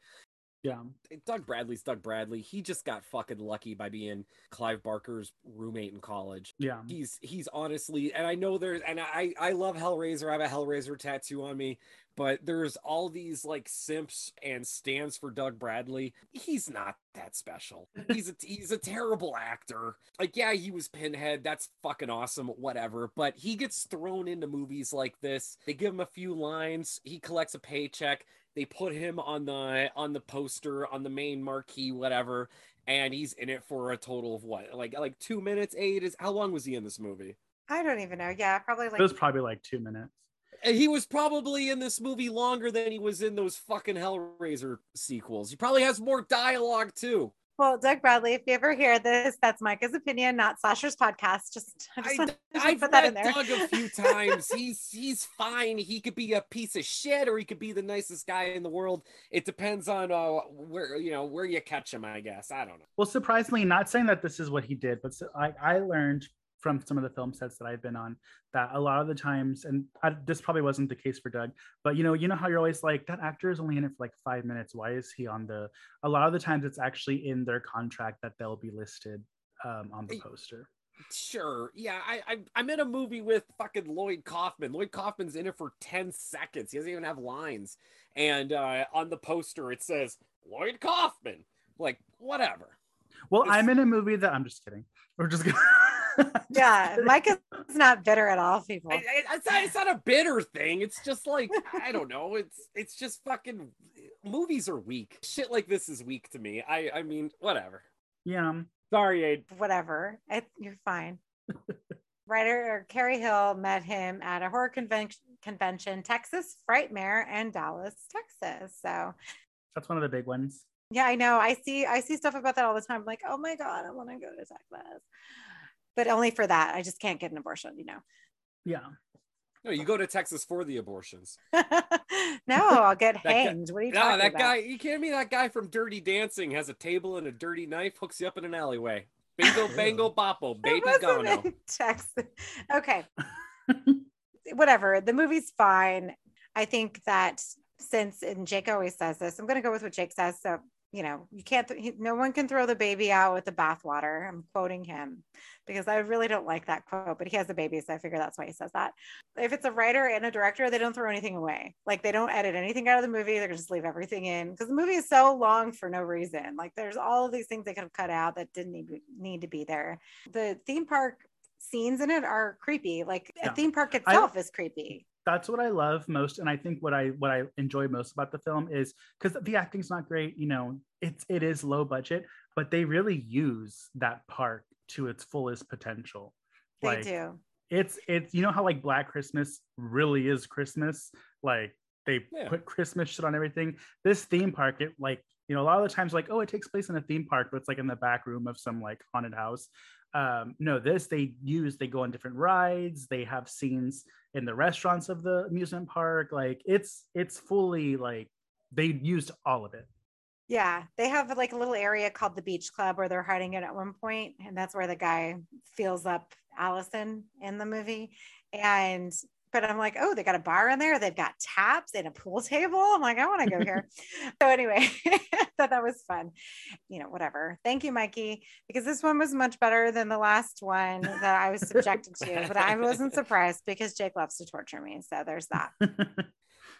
Yeah. Doug Bradley's Doug Bradley. He just got fucking lucky by being Clive Barker's roommate in college. Yeah. He's he's honestly, and I know there's, and I I love Hellraiser. I have a Hellraiser tattoo on me, but there's all these like simps and stands for Doug Bradley. He's not that special. He's a (laughs) he's a terrible actor. Like yeah, he was Pinhead. That's fucking awesome. Whatever. But he gets thrown into movies like this. They give him a few lines. He collects a paycheck they put him on the on the poster on the main marquee whatever and he's in it for a total of what like like two minutes eight is how long was he in this movie I don't even know. Yeah, probably like It was probably like two minutes. And he was probably in this movie longer than he was in those fucking hellraiser sequels he probably has more dialogue too Well, Doug Bradley, if you ever hear this, that's Micah's opinion, not Slasher's podcast. Just, I just I, want to I've put that in there. Doug a few (laughs) times. He's he's fine. He could be a piece of shit, or he could be the nicest guy in the world. It depends on uh, where you know where you catch him. I guess I don't know. Well, surprisingly, not saying that this is what he did, but so I, I learned from some of the film sets that I've been on that a lot of the times, and I, this probably wasn't the case for Doug, but you know, you know how you're always like that actor is only in it for like five minutes. Why is he on the? A lot of the times, it's actually in their contract that they'll be listed um, on the poster. Sure. Yeah, I, I I'm in a movie with fucking Lloyd Kaufman. Lloyd Kaufman's in it for 10 seconds. He doesn't even have lines. And uh, on the poster it says Lloyd Kaufman. Like, whatever. Well, It's- I'm in a movie that I'm just kidding. We're just gonna. (laughs) Yeah, Micah's not bitter at all, people. I, I, it's, not, it's not a bitter thing. It's just like (laughs) I don't know. It's it's just fucking movies are weak. Shit like this is weak to me. I I mean, whatever. yeah. Sorry, Aid. Whatever. It, you're fine. (laughs) Writer or Cary Hill met him at a horror convention, convention, Texas Frightmare, and Dallas, Texas. So That's one of the big ones. Yeah, I know. I see I see stuff about that all the time. I'm like, oh my God, I want to go to Texas. But only for that. I just can't get an abortion, you know. Yeah. No, you go to Texas for the abortions. (laughs) no, I'll get (laughs) guy- hanged. what are you No, talking that about? guy, you kidding me? That guy from Dirty Dancing has a table and a dirty knife, hooks you up in an alleyway. Bingo, (laughs) bango, boppo, It baby wasn't gono. in Texas. Okay. Whatever. The movie's fine. I think that since, and Jake always says this, I'm going to go with what Jake says. So you know, you can't, th- he, no one can throw the baby out with the bathwater. I'm quoting him because I really don't like that quote, but he has a baby. So I figure that's why he says that. If it's a writer and a director, they don't throw anything away. Like they don't edit anything out of the movie. They're just leave everything in because the movie is so long for no reason. Like there's all of these things they could have cut out that didn't need, need to be there. The theme park scenes in it are creepy. Like Yeah. a theme park itself is creepy. That's what I love most, and I think what I what I enjoy most about the film is because the acting's not great. You know, it's it is low budget, but they really use that park to its fullest potential. They Like, do. It's it's you know how like Black Christmas really is Christmas. Like they Yeah. put Christmas shit on everything. This theme park, it like you know a lot of the times like oh it takes place in a theme park, but it's like in the back room of some like haunted house. Um, no, this they use they go on different rides. They have scenes in the restaurants of the amusement park. Like it's it's fully like they used all of it. Yeah, they have like a little area called the Beach Club where they're hiding it at one point, and that's where the guy feels up Allison in the movie. And but I'm like, oh, they got a bar in there. They've got taps and a pool (laughs) table. I'm like, I want to go here. (laughs) so anyway, (laughs) thought that was fun. You know, whatever. Thank you, Mikey, because this one was much better than the last one that I was subjected to. But I wasn't surprised because Jake loves to torture me. So there's that.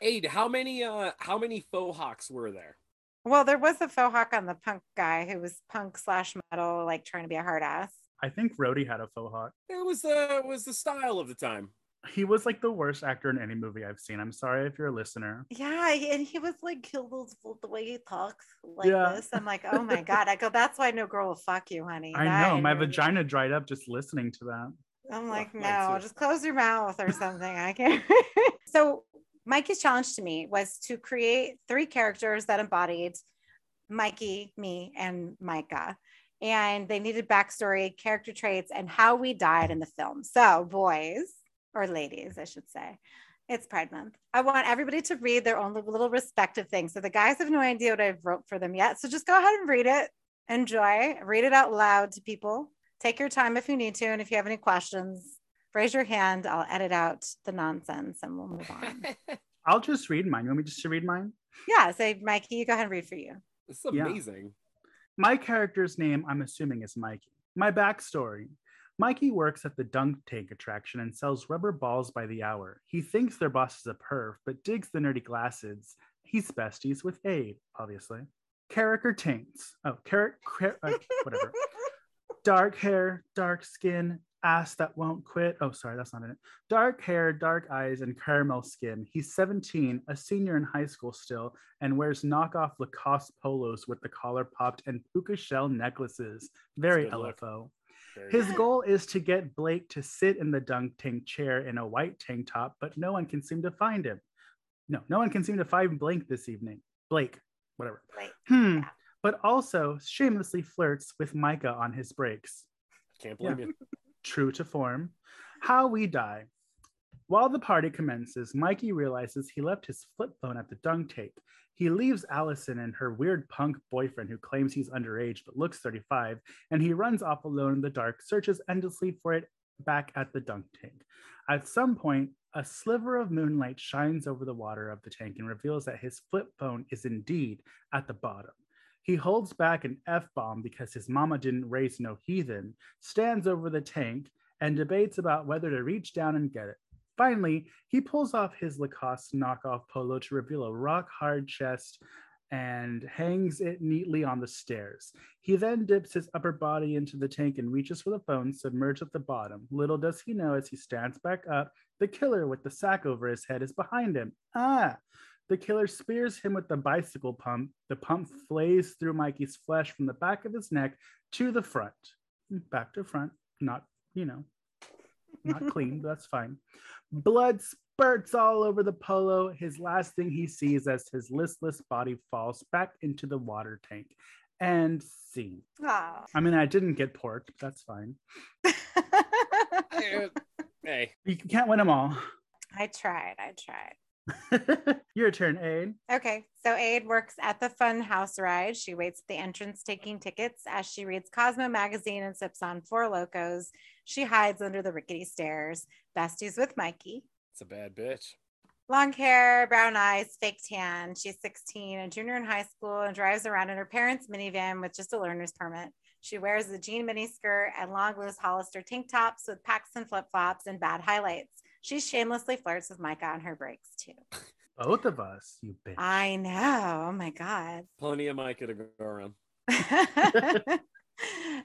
Aid, how many uh how many faux hawks were there? Well, there was a faux hawk on the punk guy who was punk slash metal, like trying to be a hard ass. I think Rhodey had a faux hawk. It was the it was the style of the time. He was like the worst actor in any movie I've seen. I'm sorry if you're a listener. Yeah, and he was like killed the way he talks like Yeah. this. I'm like, oh my god. I go, that's why no girl will fuck you, honey. I That know my and- vagina dried up just listening to that. I'm like, mine no, just close your mouth or (laughs) something. I can't. (laughs) so Mikey's challenge to me was to create three characters that embodied Mikey, me, and Micah. And they needed backstory, character traits, and how we died in the film. So, boys or ladies, I should say, it's Pride Month. I want everybody to read their own little respective things. So the guys have no idea what I've wrote for them yet. So just go ahead and read it. Enjoy. Read it out loud to people. Take your time if you need to. And if you have any questions, raise your hand. I'll edit out the nonsense and we'll move on. (laughs) I'll just read mine. You want me just to read mine? yeah. Say, Mikey, you go ahead and read for you. This is amazing. My character's name, I'm assuming, is Mikey. My backstory Mikey works at the dunk tank attraction and sells rubber balls by the hour. He thinks their boss is a perv, but digs the nerdy glasses. He's besties with Abe, obviously. Character taints. Oh, char- uh, whatever. (laughs) dark hair, dark skin, ass that won't quit. Oh, sorry, that's not in it. Dark hair, dark eyes, and caramel skin. He's 17, a senior in high school still, and wears knockoff Lacoste polos with the collar popped and puka shell necklaces. Very good look. His goal is to get Blake to sit in the dunk tank chair in a white tank top, but no one can seem to find him. No, no one can seem to find Blake this evening. Blake, whatever. Like, Hmm. Yeah. But also shamelessly flirts with Micah on his breaks. Can't blame you. True to form. How we die. While the party commences, Mikey realizes he left his flip phone at the dunk tank. He leaves Allison and her weird punk boyfriend who claims he's underage but looks 35, and he runs off alone in the dark, searches endlessly for it back at the dunk tank. At some point, a sliver of moonlight shines over the water of the tank and reveals that his flip phone is indeed at the bottom. He holds back an F bomb because his mama didn't raise no heathen, stands over the tank, and debates about whether to reach down and get it. Finally, he pulls off his Lacoste knockoff polo to reveal a rock hard chest and hangs it neatly on the stairs. He then dips his upper body into the tank and reaches for the phone submerged at the bottom. Little does he know as he stands back up, the killer with the sack over his head is behind him. Ah! The killer spears him with the bicycle pump. The pump flays through Mikey's flesh from the back of his neck to the front. Back to front, not, you know, not clean, but that's fine. Blood spurts all over the polo. His last thing he sees as his listless body falls back into the water tank. And scene. Aw. I mean, I didn't get porked. but That's fine. (laughs) Hey, You can't win them all. I tried. I tried. (laughs) Your turn, Aid. Okay, so Aid works at the Fun House Ride. She waits at the entrance taking tickets as she reads Cosmo magazine and sips on Four Lokos. She hides under the rickety stairs, besties with Mikey. it's a bad bitch. Long hair, brown eyes, fake tan. She's 16, a junior in high school, and drives around in her parents' minivan with just a learner's permit. She wears a jean miniskirt and long loose Hollister tank tops with packs and flip flops and bad highlights. She shamelessly flirts with Micah on her breaks too. Both of us, you bitch. I know. Oh my God. Plenty of Micah to go around. (laughs)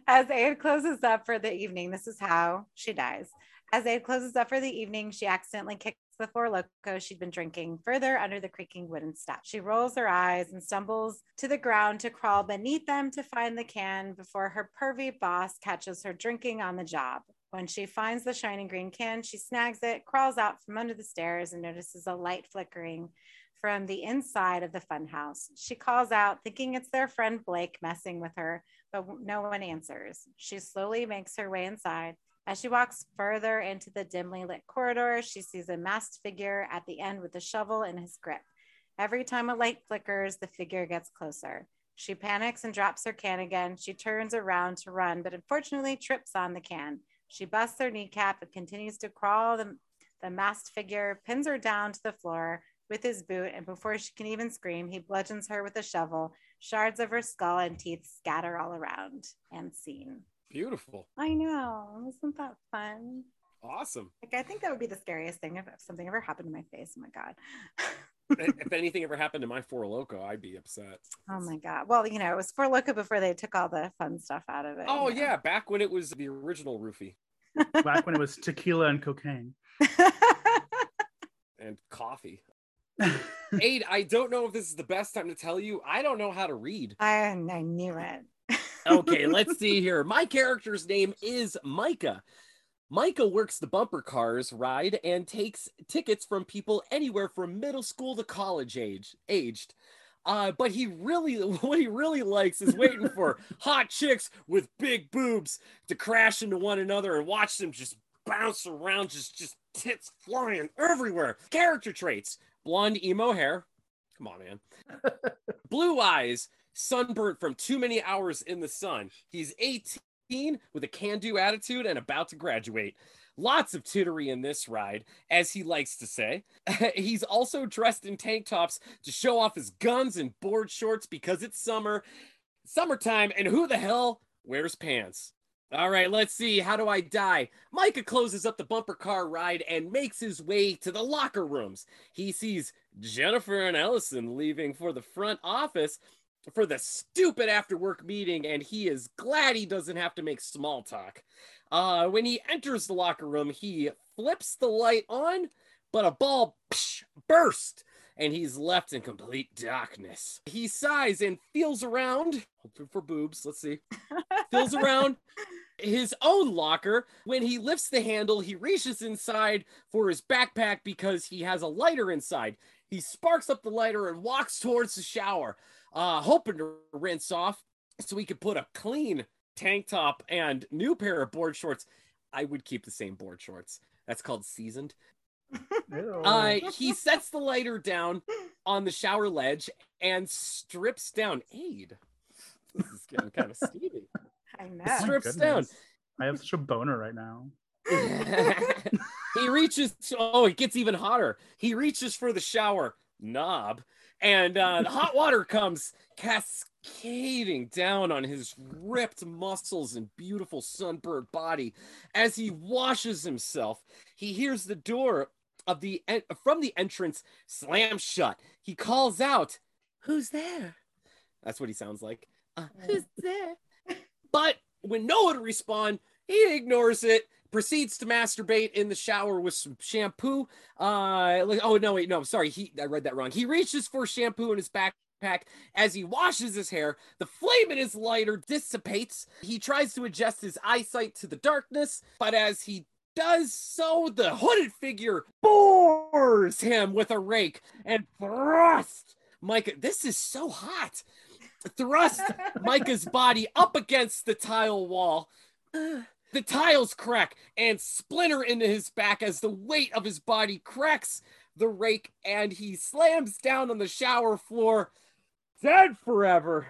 As Aid closes up for the evening, this is how she dies. As Aid closes up for the evening, she accidentally kicks the Four Loko she'd been drinking further under the creaking wooden steps. She rolls her eyes and stumbles to the ground to crawl beneath them to find the can before her pervy boss catches her drinking on the job. When she finds the shining green can, she snags it, crawls out from under the stairs, and notices a light flickering from the inside of the funhouse. She calls out, thinking it's their friend Blake messing with her, but no one answers. She slowly makes her way inside. As she walks further into the dimly lit corridor, she sees a masked figure at the end with a shovel in his grip. Every time a light flickers, the figure gets closer. She panics and drops her can again. She turns around to run, but unfortunately trips on the can. She busts her kneecap and continues to crawl. The, the masked figure pins her down to the floor with his boot, and before she can even scream, he bludgeons her with a shovel. Shards of her skull and teeth scatter all around. And scene. Beautiful. I know. Isn't that fun? Awesome. Like, I think that would be the scariest thing if, if something ever happened to my face. Oh my God. (laughs) if anything ever happened to my Four Loko, I'd be upset. Oh my God. Well, you know, it was Four Loko before they took all the fun stuff out of it. Oh, you know? yeah. Back when it was the original roofie Back when it was tequila and cocaine. (laughs) and coffee. Aid, I don't know if this is the best time to tell you. I don't know how to read. I, I knew it. okay, let's (laughs) see here. My character's name is Micah. Micah works the bumper cars ride and takes tickets from people anywhere from middle school to college age aged. Uh, but he really, (laughs) what he really likes is waiting for (laughs) hot chicks with big boobs to crash into one another and watch them just bounce around, just just tits flying everywhere. Character traits: blonde emo hair. Come on, man. (laughs) Blue eyes, sunburnt from too many hours in the sun. He's 18 with a can-do attitude and about to graduate. Lots of tittery in this ride, as he likes to say. (laughs) He's also dressed in tank tops to show off his guns and board shorts because it's summer, summertime, and who the hell wears pants? All right, let's see. How do I die? Micah closes up the bumper car ride and makes his way to the locker rooms. He sees Jennifer and Ellison leaving for the front office for the stupid after work meeting, and he is glad he doesn't have to make small talk. Uh, when he enters the locker room, he flips the light on, but a ball psh, burst and he's left in complete darkness. He sighs and feels around, hoping for boobs. Let's see. feels around (laughs) his own locker. When he lifts the handle, he reaches inside for his backpack because he has a lighter inside. He sparks up the lighter and walks towards the shower, uh, hoping to rinse off so he could put a clean tank top and new pair of board shorts. I would keep the same board shorts. That's called seasoned. Uh, he sets the lighter down on the shower ledge and strips down. Aid. This is getting kind of (laughs) steamy. I know. My strips down. I have such a boner right now. (laughs) (laughs) he reaches. Oh, it gets even hotter. He reaches for the shower knob, and uh, the hot water comes cascading down on his ripped muscles and beautiful sunburned body. As he washes himself, he hears the door of the en- from the entrance slam shut. He calls out, "Who's there?" That's what he sounds like. Uh, Who's there? But when no one responds, he ignores it. Proceeds to masturbate in the shower with some shampoo. Uh, like, oh no, wait, no, sorry, he I read that wrong. He reaches for shampoo in his backpack as he washes his hair. The flame in his lighter dissipates. He tries to adjust his eyesight to the darkness, but as he does so, the hooded figure bores him with a rake and thrust. Micah. This is so hot. Thrust (laughs) Micah's body up against the tile wall. (sighs) (sighs) (sighs) The tiles crack and splinter into his back as the weight of his body cracks the rake and he slams down on the shower floor, dead forever.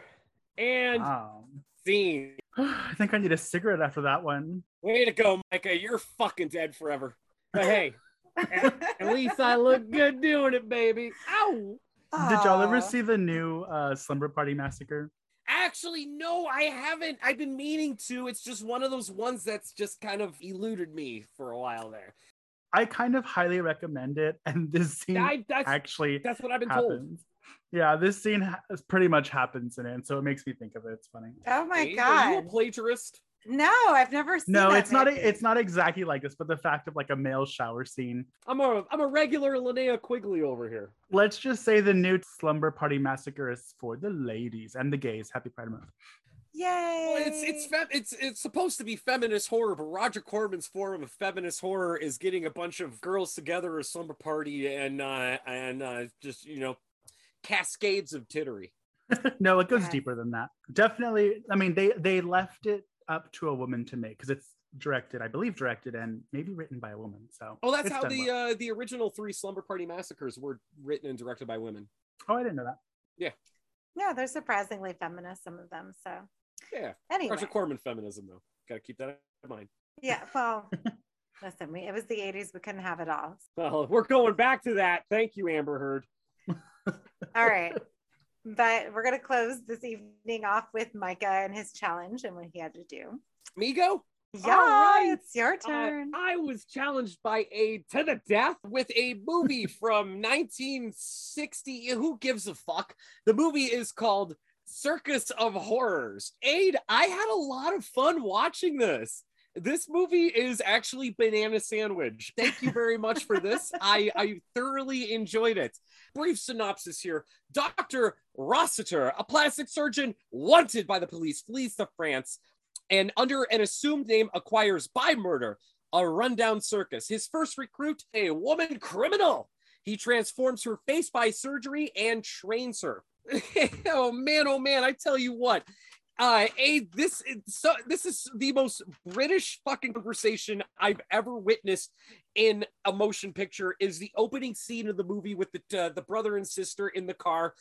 And Wow. scene. (sighs) I think I need a cigarette after that one. Way to go, Micah. You're fucking dead forever. But hey, At (laughs) least I look good doing it, baby. Ow. Did y'all ever see the new uh, Slumber Party Massacre? Actually, no, I haven't. I've been meaning to. It's just one of those ones that's just kind of eluded me for a while there. I kind of highly recommend it, (laughs) and this scene I, that's actually that's what I've been told. Yeah, this scene ha- pretty much happens in it, and so it makes me think of it. It's funny. Oh my Abe, Are you a god. plagiarist? No, I've never seen No, that it's not. movie. A, it's not exactly like this, but the fact of like a male shower scene. I'm a I'm a regular Linnea Quigley over here. Let's just say the new Slumber Party Massacre is for the ladies and the gays. Happy Pride Month. Yay. Well, it's it's fem- it's it's supposed to be feminist horror, but Roger Corman's form of feminist horror is getting a bunch of girls together at a slumber party and uh and uh just you know cascades of tittery. (laughs) no, it goes Okay. deeper than that. Definitely. I mean, they they left it up to a woman to make because it's directed, I believe, directed and maybe written by a woman. So. Oh, that's how the well. uh the original three slumber party massacres were written and directed by women. Oh, I didn't know that. Yeah. Yeah, they're surprisingly feminist, some of them. So Yeah, anyway. Roger Corman feminism though. Got to keep that in mind. Yeah, well, (laughs) listen, we, it was the 80s. We couldn't have it all. Well, we're going back to that. Thank you, Amber Heard. All right. But we're going to close this evening off with Micah and his challenge and what he had to do. Me go? Yeah, right. it's your Uh, turn. I was challenged by a to the death with a movie (laughs) from 1960. Who gives a fuck? The movie is called Circus of Horrors. Aid, I had a lot of fun watching this. This movie is actually banana sandwich. Thank you very much for this. (laughs) I, I thoroughly enjoyed it. Brief synopsis here. Dr. Rossiter, a plastic surgeon wanted by the police, flees to France and under an assumed name acquires by murder a rundown circus. His first recruit, a woman criminal. He transforms her face by surgery and trains her. (laughs) oh man, oh man, I tell you what. Uh, a this is so this is the most British fucking conversation I've ever witnessed in a motion picture. Is the opening scene of the movie with the uh, the brother and sister in the car,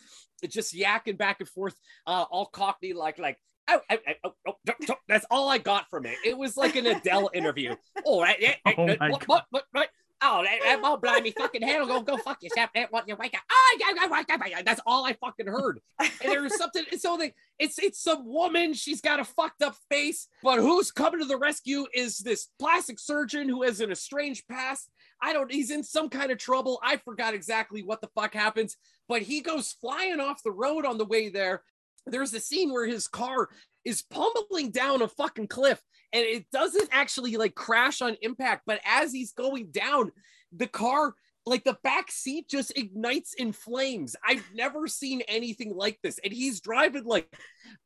just yakking back and forth, uh, all cockney like like oh, oh, oh, oh, oh, oh, oh. that's all I got from it. It was like an Adele interview. (laughs) All right, yeah, Oh uh, my what, God. what, what, what? Oh, that, that, oh, blimey, fucking hell, go, go fuck yourself. That what you wake up. Oh, yeah, yeah, yeah, yeah. That's all I fucking heard. And there's something. So they, it's it's some woman. She's got a fucked up face, but who's coming to the rescue is this plastic surgeon who has an estranged past. I don't. He's in some kind of trouble. I forgot exactly what the fuck happens, but he goes flying off the road on the way there. There's a scene where his car is pummeling down a fucking cliff and it doesn't actually like crash on impact but as he's going down the car like the back seat just ignites in flames. I've never seen anything like this and he's driving like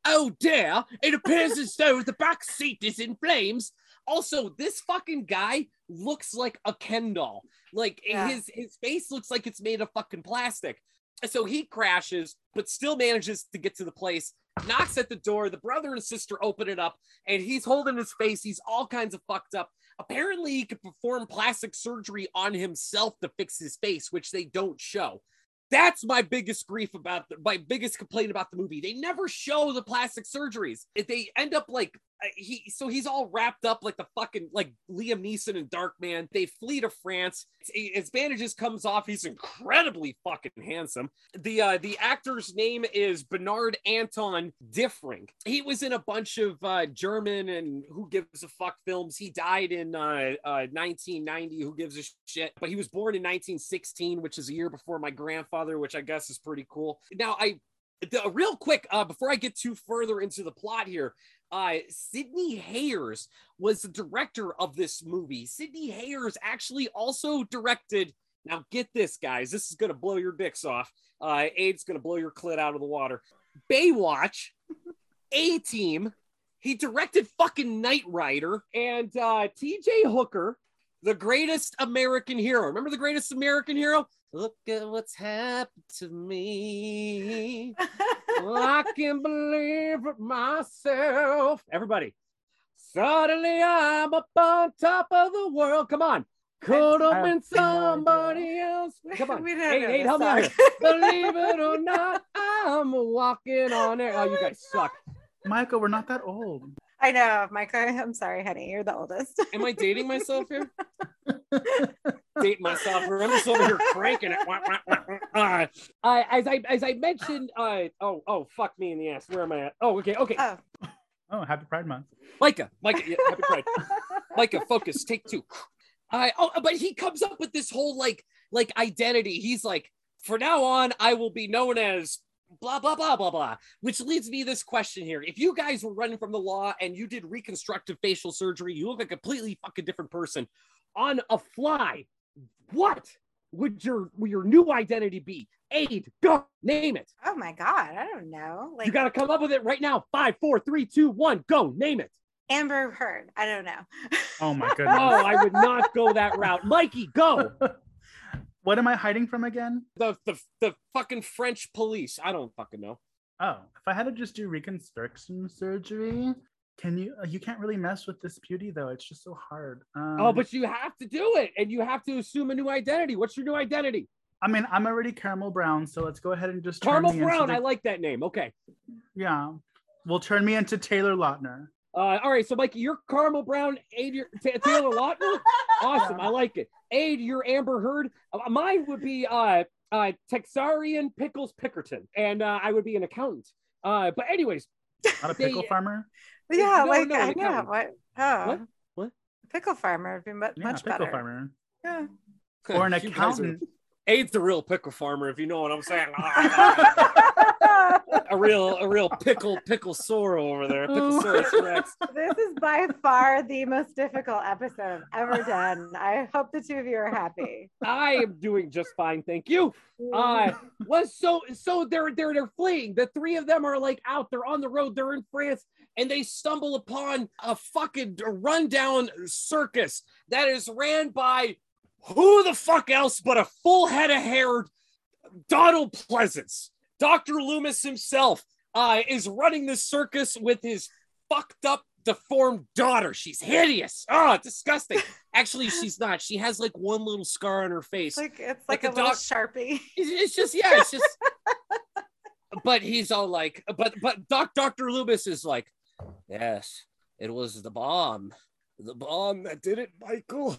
oh dear it appears as (laughs) though the back seat is in flames. Also this fucking guy looks like a ken doll. Like Yeah. his his face looks like it's made of fucking plastic. So he crashes but still manages to get to the place knocks at the door the brother and sister open it up and he's holding his face. He's all kinds of fucked up. Apparently, he could perform plastic surgery on himself to fix his face, which they don't show. That's my biggest grief about the, my biggest complaint about the movie. They never show the plastic surgeries. If they end up like he, so he's all wrapped up like the fucking like Liam Neeson and Darkman. They flee to France. His bandages comes off. He's incredibly fucking handsome. The uh, the actor's name is Bernard Anton Diffring. He was in a bunch of uh, German and who gives a fuck films. He died in uh, uh, 1990. Who gives a shit? But he was born in 1916, which is a year before my grandfather, which I guess is pretty cool. Now I. The, real quick, uh, before I get too further into the plot here, uh, Sidney Hayers was the director of this movie. Sidney Hayers actually also directed. Now, get this, guys. This is going to blow your dicks off. Uh, Aid's going to blow your clit out of the water. Baywatch, A Team. He directed fucking Knight Rider and uh, TJ Hooker, the greatest American hero. Remember the greatest American hero? Look at what's happened to me. (laughs) I can believe it myself. Everybody. Suddenly I'm up on top of the world. Come on. Could have have been no somebody else. (laughs) Come on. We don't Hey, know hey, this help me out here. Believe it or (laughs) not, I'm walking on air. Oh, you guys suck. Michael, we're not that old. I know, Micah. I'm sorry, honey. You're the oldest. Am I dating myself here? (laughs) Damn dating myself here. I'm just over here cranking it. Wah, wah, wah, wah. Uh, as I as I mentioned, uh, oh oh fuck me in the ass. Where am I at? Oh okay okay. Oh. Oh, happy Pride Month. Micah, Micah, yeah, happy pride. Micah, focus, take two. Uh, oh, but he comes up with this whole like like identity. He's like, for now on, I will be known as blah blah blah blah blah. Which leads me to this question here: If you guys were running from the law and you did reconstructive facial surgery, you look like a completely fucking different person on a fly. What would your would your new identity be? Aid, go name it. Oh my God. I don't know. Like You got to come up with it right now. Five, four, three, two, one, go. Name it. Amber Heard. I don't know. Oh my No, (laughs) goodness. Oh, I would not go that route. Mikey, go. (laughs) what am I hiding from again? The the the fucking French police. I don't fucking know. Oh, if I had to just do reconstruction surgery, can you? uh, You can't really mess with this beauty though. It's just so hard. Um, Oh, but you have to do it, and you have to assume a new identity. What's your new identity? I mean, I'm already caramel brown, so let's go ahead and just turn Caramel Brown. the- I like that name. Okay. yeah, will turn me into Taylor Lautner. Uh, all right. So, Mikey, you're Caramel Brown. Aid, you're Ta- Taylor Lautner. (laughs) Awesome. I like it. Aid, you're Amber Heard. Uh, mine would be uh, uh, Texarian Pickles Pickerton, and uh, I would be an accountant. Uh, but anyways, Not a They- pickle farmer. Yeah, No, like no, I know. What? Oh. What? What? Pickle farmer would be mu- Yeah, much pickle better. farmer. Yeah. Or an You guys are- accountant. Aid's the real pickle farmer, if you know what I'm saying. (laughs) a real, a real pickle, pickle sore over there. Rex. (laughs) this is by far the most difficult episode I've ever done. I hope the two of you are happy. I am doing just fine, thank you. Uh, was so so they're they're they're fleeing. The three of them are like out. They're on the road. They're in France, and they stumble upon a fucking rundown circus that is ran by who the fuck else but a full head of hair Donald Pleasence. Dr. Loomis himself uh, is running this circus with his fucked up, deformed daughter. She's hideous. Oh, disgusting. Actually, (laughs) she's not. She has like one little scar on her face. It's like it's Like like, a a, dog- sharpie. (laughs) It's, it's just yeah, it's just. (laughs) but he's all like, but but Doc Doctor Loomis is like, yes, it was the bomb, the bomb that did it, Michael.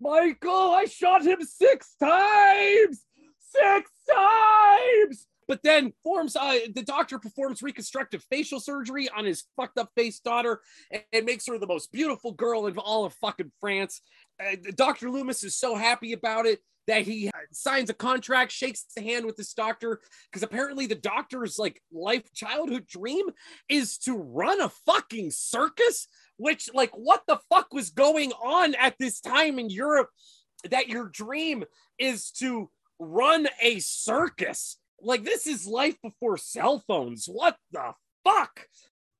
Michael, I shot him six times, six times. But then forms uh, the doctor performs reconstructive facial surgery on his fucked up face daughter and, and makes her the most beautiful girl in all of fucking France. Uh, Dr. Loomis is so happy about it that he signs a contract, shakes the hand with this doctor, because apparently the doctor's like life childhood dream is to run a fucking circus. Which, like, what the fuck was going on at this time in Europe that your dream is to run a circus? Like, this is life before cell phones. What the fuck?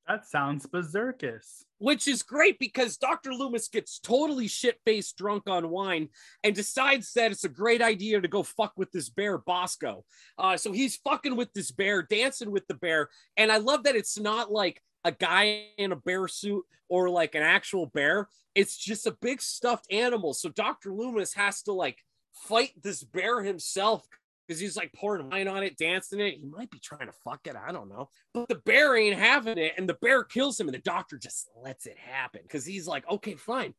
That sounds berserkus. which is great because Dr. Loomis gets totally shit faced drunk on wine and decides that it's a great idea to go fuck with this bear, Bosco. Uh, so he's fucking with this bear, dancing with the bear. And I love that it's not like a guy in a bear suit or like an actual bear, it's just a big stuffed animal. So Dr. Loomis has to like fight this bear himself because he's like pouring wine on it, dancing it. He might be trying to fuck it. I don't know. But the bear ain't having it, and the bear kills him, and the doctor just lets it happen because he's like, okay, fine.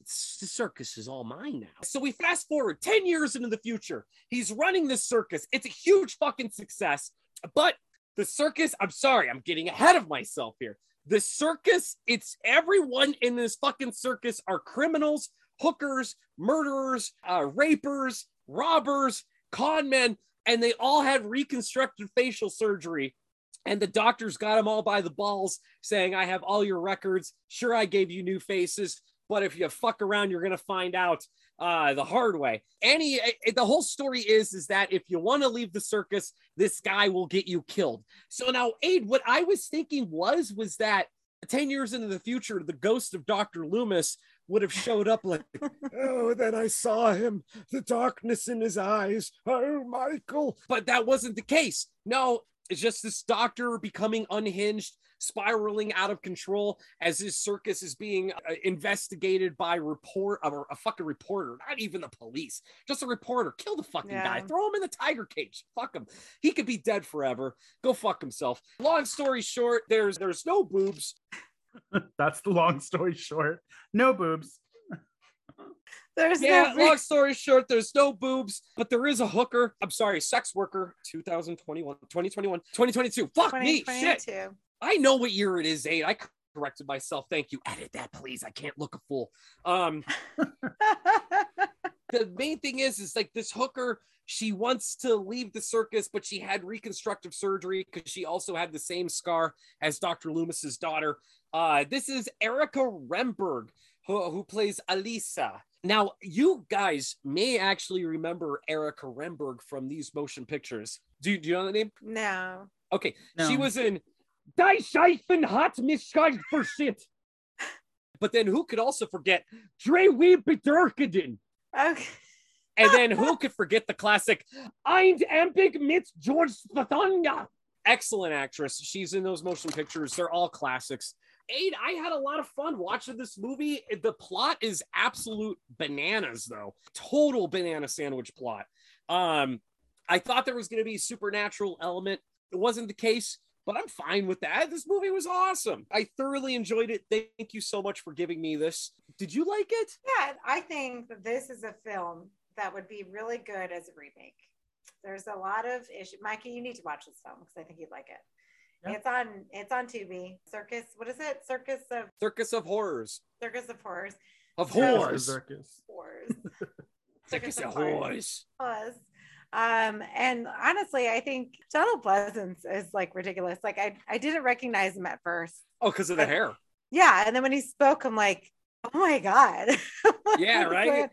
The circus is all mine now. So we fast forward 10 years into the future. He's running this circus. It's a huge fucking success. But the circus, I'm sorry, I'm getting ahead of myself here. The circus, it's everyone in this fucking circus are criminals, hookers, murderers, uh, rapers, robbers, con men, and they all had reconstructed facial surgery. And the doctors got them all by the balls, saying, I have all your records. Sure, I gave you new faces, but if you fuck around, you're going to find out uh, the hard way. Any, eh, the whole story is, is that if you want to leave the circus, this guy will get you killed. So now, Aid, what I was thinking was, was that 10 years into the future, the ghost of Dr. Loomis would have showed up like, (laughs) oh, then I saw him, the darkness in his eyes. Oh, Michael. But that wasn't the case. No, it's just this doctor becoming unhinged, spiraling out of control as his circus is being uh, investigated by report or a fucking reporter, not even the police, just a reporter. Kill the fucking guy, throw him in the tiger cage. Fuck him. He could be dead forever. Go fuck himself. Long story short, there's there's no boobs. (laughs) That's the long story short. No boobs. There's Yeah, no long story short, there's no boobs, but there is a hooker. I'm sorry, sex worker 2021, 2021, 2022. Fuck me, shit. I know what year it is, Aid. I corrected myself. Thank you. Edit that, please. I can't look a fool. Um, (laughs) the main thing is, is like this hooker, she wants to leave the circus, but she had reconstructive surgery because she also had the same scar as Dr. Loomis's daughter. Uh, this is Erika Remberg, who, who plays Alisa. Now, you guys may actually remember Erika Remberg from these motion pictures. Do, do you know the name? no. Okay, she was in Die Scheifen hat mich for shit. But then who could also forget Dre Wee Bedurkeden? Okay. And then who (laughs) could forget the classic Ein Ampig mit George Spathania? Excellent actress. She's in those motion pictures. They're all classics. Aid, I had a lot of fun watching this movie. The plot is absolute bananas, though. Total banana sandwich plot. Um, I thought there was going to be a supernatural element. It wasn't the case, but I'm fine with that. This movie was awesome. I thoroughly enjoyed it. Thank you so much for giving me this. Did you like it? Yeah, I think this is a film that would be really good as a remake. There's a lot of issue. Mikey, you need to watch this film because I think you'd like it. Yeah. It's on it's on Tubi. Circus, what is it? Circus of Circus of Horrors. Circus of Horrors. Of So- Horrors. Circus. Horrors. (laughs) Circus of Horrors. Horrors. Um, and honestly, I think Donald Pleasence is like ridiculous. Like I, I didn't recognize him at first. Oh, because of the hair. Yeah, and then when he spoke, I'm like, oh my god. (laughs) Yeah, right?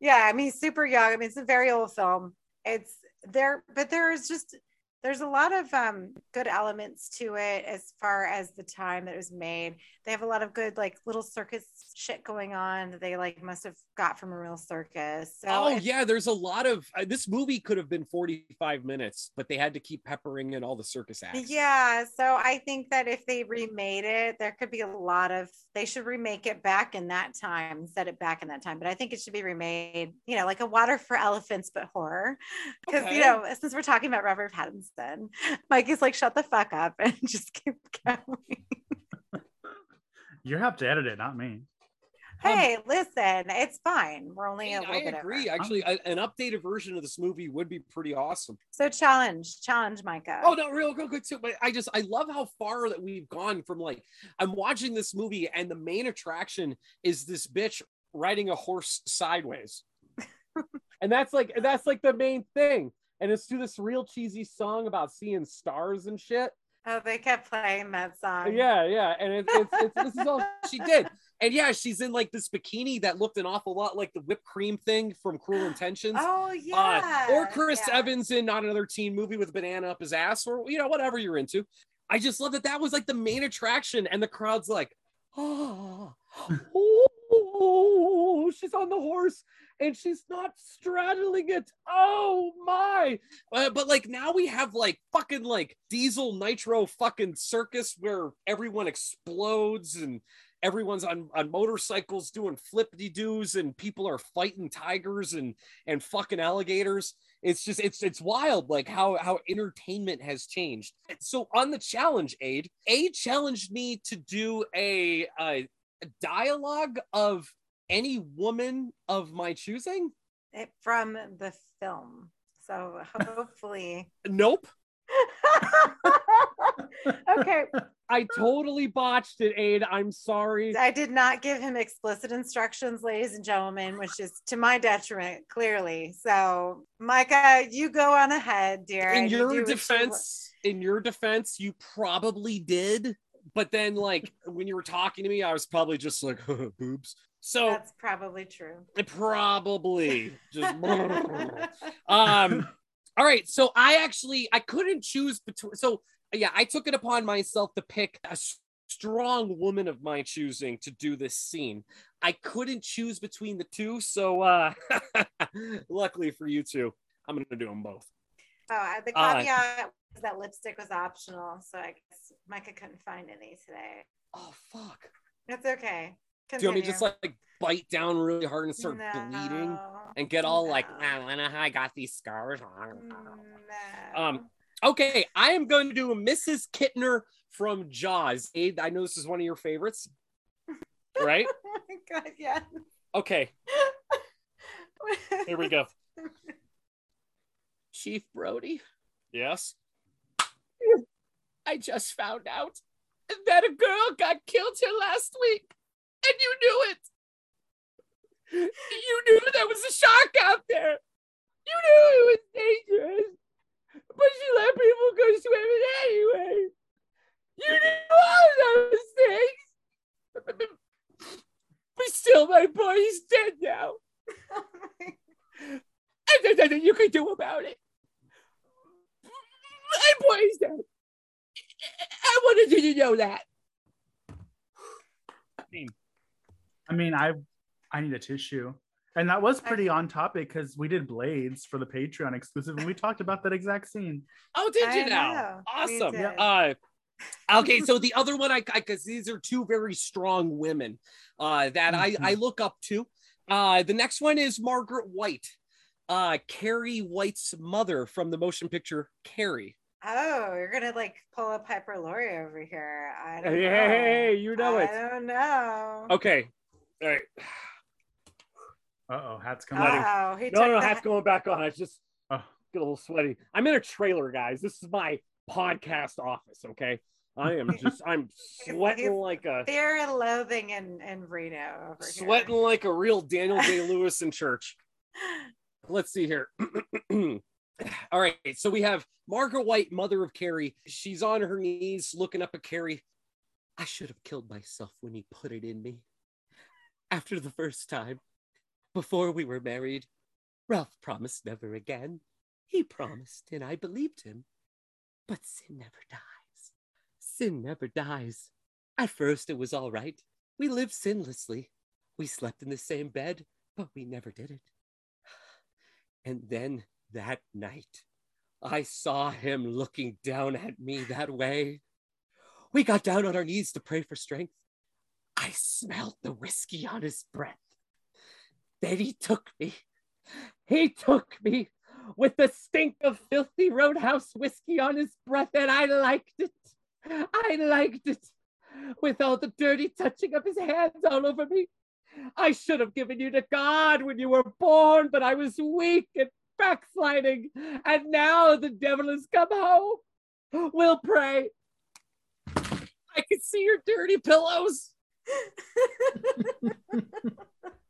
yeah, I mean, he's super young. I mean, it's a very old film. It's there, but there's just there's a lot of um good elements to it as far as the time that it was made. They have a lot of good like little circus shit going on that they like must have got from a real circus. So oh yeah, there's a lot of uh, this movie could have been 45 minutes, but they had to keep peppering in all the circus acts. Yeah, so I think that if they remade it, there could be a lot of they should remake it back in that time, set it back in that time. But I think it should be remade, you know, like a water for elephants, but horror. Because Okay. you know, since we're talking about Robert Pattinson, (laughs) Mike is like, shut the fuck up and (laughs) just keep going. (laughs) You have to edit it, not me. hey, um, listen, it's fine. We're only a little I bit I agree. over. Actually, a- an updated version of this movie would be pretty awesome. So challenge, challenge, Micah. Oh no, real real good too. But I just I love how far that we've gone from like I'm watching this movie and the main attraction is this bitch riding a horse sideways. and that's like that's like the main thing. And it's to this real cheesy song about seeing stars and shit. Oh, they kept playing that song. Yeah, yeah. And it's, it's, (laughs) it's this is all she did. And yeah, she's in like this bikini that looked an awful lot like the whipped cream thing from Cruel (gasps) Intentions. Oh yeah. Uh, or Chris Yeah. Evans in not another teen movie with a banana up his ass, or you know, whatever you're into. I just love that that was like the main attraction, and the crowd's like, (gasps) (laughs) oh, oh, she's on the horse and she's not straddling it. Oh my! Uh, but like now we have like fucking like diesel nitro fucking circus where everyone explodes and everyone's on, on motorcycles doing flippity doos and people are fighting tigers and and fucking alligators it's just it's it's wild like how how entertainment has changed so on the challenge aid a challenged me to do a, a dialogue of any woman of my choosing it from the film. So hopefully. (laughs) nope (laughs) okay. i totally botched it aid i'm sorry I did not give him explicit instructions, ladies and gentlemen, which is to my detriment, clearly. So, Micah, you go on ahead, dear. in your what you defense in your defense you probably did but then like when you were talking to me i was probably just like (laughs) boobs so That's probably true. probably just (laughs) (laughs) um all right so i actually i couldn't choose between so yeah i took it upon myself to pick a strong woman of my choosing to do this scene. I couldn't choose between the two so uh luckily for you two i'm gonna do them both. Oh, uh, the Uh, caveat was that lipstick was optional. So, I guess Micah couldn't find any today. oh fuck It's okay. do you want me to just like bite down really hard and start bleeding and get all like No. I know how I got these scars No. Um, Okay, I am going to do a Mrs. Kintner from Jaws. Aid, I know this is one of your favorites, right? (laughs) oh my god, yeah. Okay. (laughs) Here we go. Chief Brody, Yes. I just found out that a girl got killed here last week, and you knew it. You knew there was a shark out there. You knew it was dangerous, but she let people go swimming anyway. You knew all those things. But still, my boy is dead now. (laughs) Oh and there's nothing you can do about it. My boy is dead. I wanted you know that. I mean, I I need a tissue. And that was pretty on topic because we did Blades for the Patreon exclusive, and we talked about that exact scene. Oh, did I you now? know. Awesome. did. Uh, okay, so the other one, I because these are two very strong women uh, that I I look up to. Uh, the next one is Margaret White, uh, Carrie White's mother from the motion picture Carrie. Oh, you're gonna like pull a Piper Laurie over here. I don't Hey, know. hey, hey, you know I it. I don't know. Okay. All right. (sighs) Uh oh, hats coming. Letting- Oh, he No, no, the- hat's going back on. I just Oh. get a little sweaty. I'm in a trailer, guys. This is my podcast office. Okay. I am (laughs) just, I'm sweating like a Fear and loathing in, in Reno over sweating like a real Daniel (laughs) Day Lewis in church. Let's see here. (clears throat) (sighs) All right, so we have Margaret White, mother of Carrie. She's on her knees looking up at Carrie. I should have killed myself when he put it in me. After the first time, before we were married, Ralph promised never again. He promised, and I believed him. But sin never dies. Sin never dies. At first, it was all right. We lived sinlessly. We slept in the same bed, but we never did it. (sighs) And then that night, I saw him looking down at me that way. We got down on our knees to pray for strength. I smelled the whiskey on his breath. Then he took me. He took me with the stink of filthy roadhouse whiskey on his breath, and I liked it. I liked it. With all the dirty touching of his hands all over me. I should have given you to God when you were born, but I was weak and backsliding, and now the devil has come home. We'll pray. I can see your dirty pillows.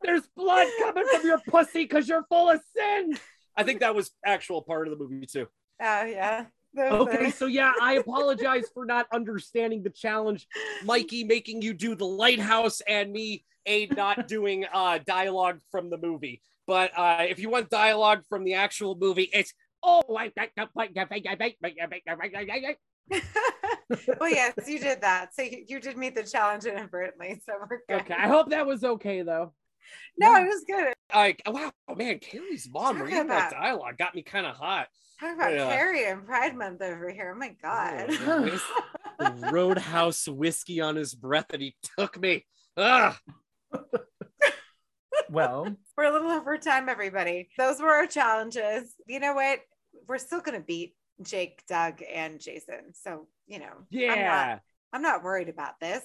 There's blood coming from your pussy because you're full of sin. I think that was actual part of the movie too. Oh yeah. Those Okay, are- so yeah, I apologize for not understanding the challenge. Mikey making you do the lighthouse and me aid not doing uh dialogue from the movie. But uh if you want dialogue from the actual movie, it's oh I well, yes, you did that. So you, you did meet the challenge inadvertently. So we're good. Okay, I hope that was okay though. No, it was good. Like wow, man, Carrie's mom Talk reading that about- dialogue got me kind of hot. Talk about Yeah. Carrie and Pride Month over here. Oh my god. The (laughs) Roadhouse whiskey on his breath, and he took me. Ah, Well, (laughs) We're a little over time, everybody. Those were our challenges. You know what? We're still gonna beat Jake, Doug, and Jason. So you know, yeah, I'm not, yeah, I'm not worried about this.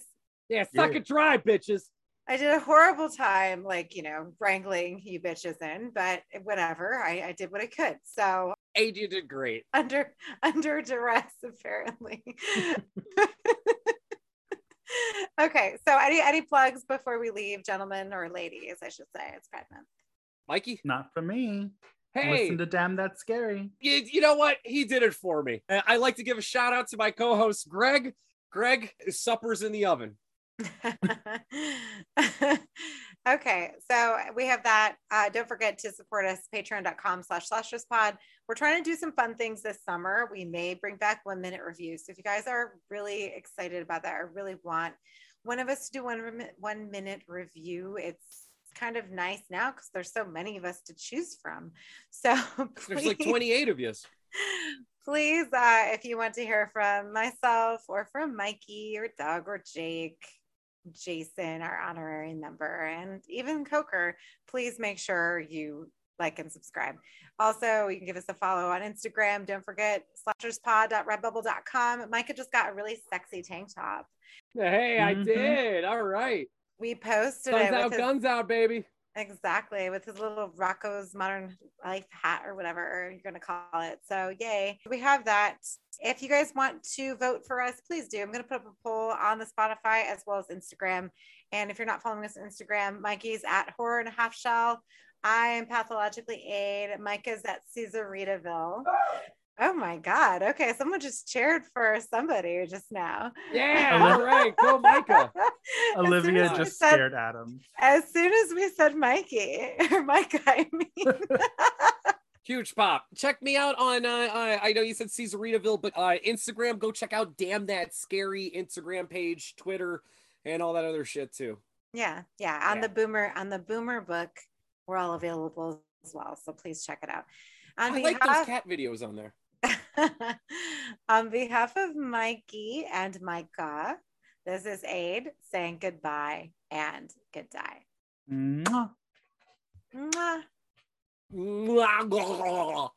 yeah, suck Yeah. it dry, bitches. I did a horrible time, like you know, wrangling you bitches in, but whatever. I, I did what I could. So Aid, you did great. under (laughs) under duress, apparently. (laughs) okay, so any any plugs before we leave, gentlemen or ladies? I should say it's Pride Month. Mikey, not for me. hey, Listen to Damn That's Scary. you, you know what? He did it for me. I like to give a shout out to my co-host Greg. Greg, supper's in the oven. (laughs) okay, so we have that. Uh, don't forget to support us, patreon.com slash pod. We're trying to do some fun things this summer. We may bring back one minute reviews. So if you guys are really excited about that, I really want one of us to do one, one minute review, it's kind of nice now because there's so many of us to choose from. (laughs) So There's like 28 of you. please uh, if you want to hear from myself or from mikey or doug or jake jason our honorary member and even coker please make sure you like and subscribe also you can give us a follow on instagram don't forget slasherspod.redbubble.com micah just got a really sexy tank top Hey, I Mhm. did. All right. we posted Guns it with out, his- guns out, baby. Exactly, with his little Rocko's Modern Life hat or whatever you're going to call it. So, yay. We have that. If you guys want to vote for us, please do. I'm going to put up a poll on the Spotify as well as Instagram. And if you're not following us on Instagram, Mikey's at Horror and a Half Shell. I am Pathologically Aid. Micah's at Caesaritaville. Oh my God. Okay. Someone just cheered for somebody just now. Yeah. (laughs) All right. Go, Micah. (laughs) Olivia just said, scared Adam. As soon as we said Mikey, (laughs) or Micah, I mean. Huge pop. Check me out on, uh, uh, I know you said Caesaritaville, but uh, Instagram. Go check out Damn That Scary Instagram page, Twitter, and all that other shit too. Yeah. Yeah. On yeah. the Boomer, on the Boomer book, we're all available as well. So please check it out. On I behalf- like those cat videos on there. (laughs) On behalf of Mikey and Micah, this is Aid saying goodbye and good day. Mwah. Mwah. (laughs)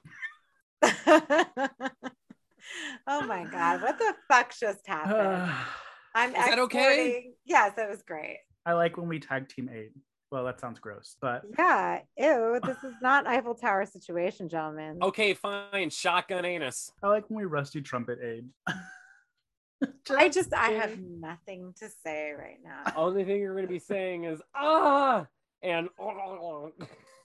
oh my god, what the fuck just happened? (sighs) I'm is that okay? Yes, it was great. I like when we tag team Aid. Well, that sounds gross, but yeah, ew. This is not Eiffel Tower situation, gentlemen. Okay, fine. Shotgun anus. I like when we rusty trumpet aid. (laughs) I just I have nothing to say right now. Only thing you're gonna be saying is ah and oh. (laughs)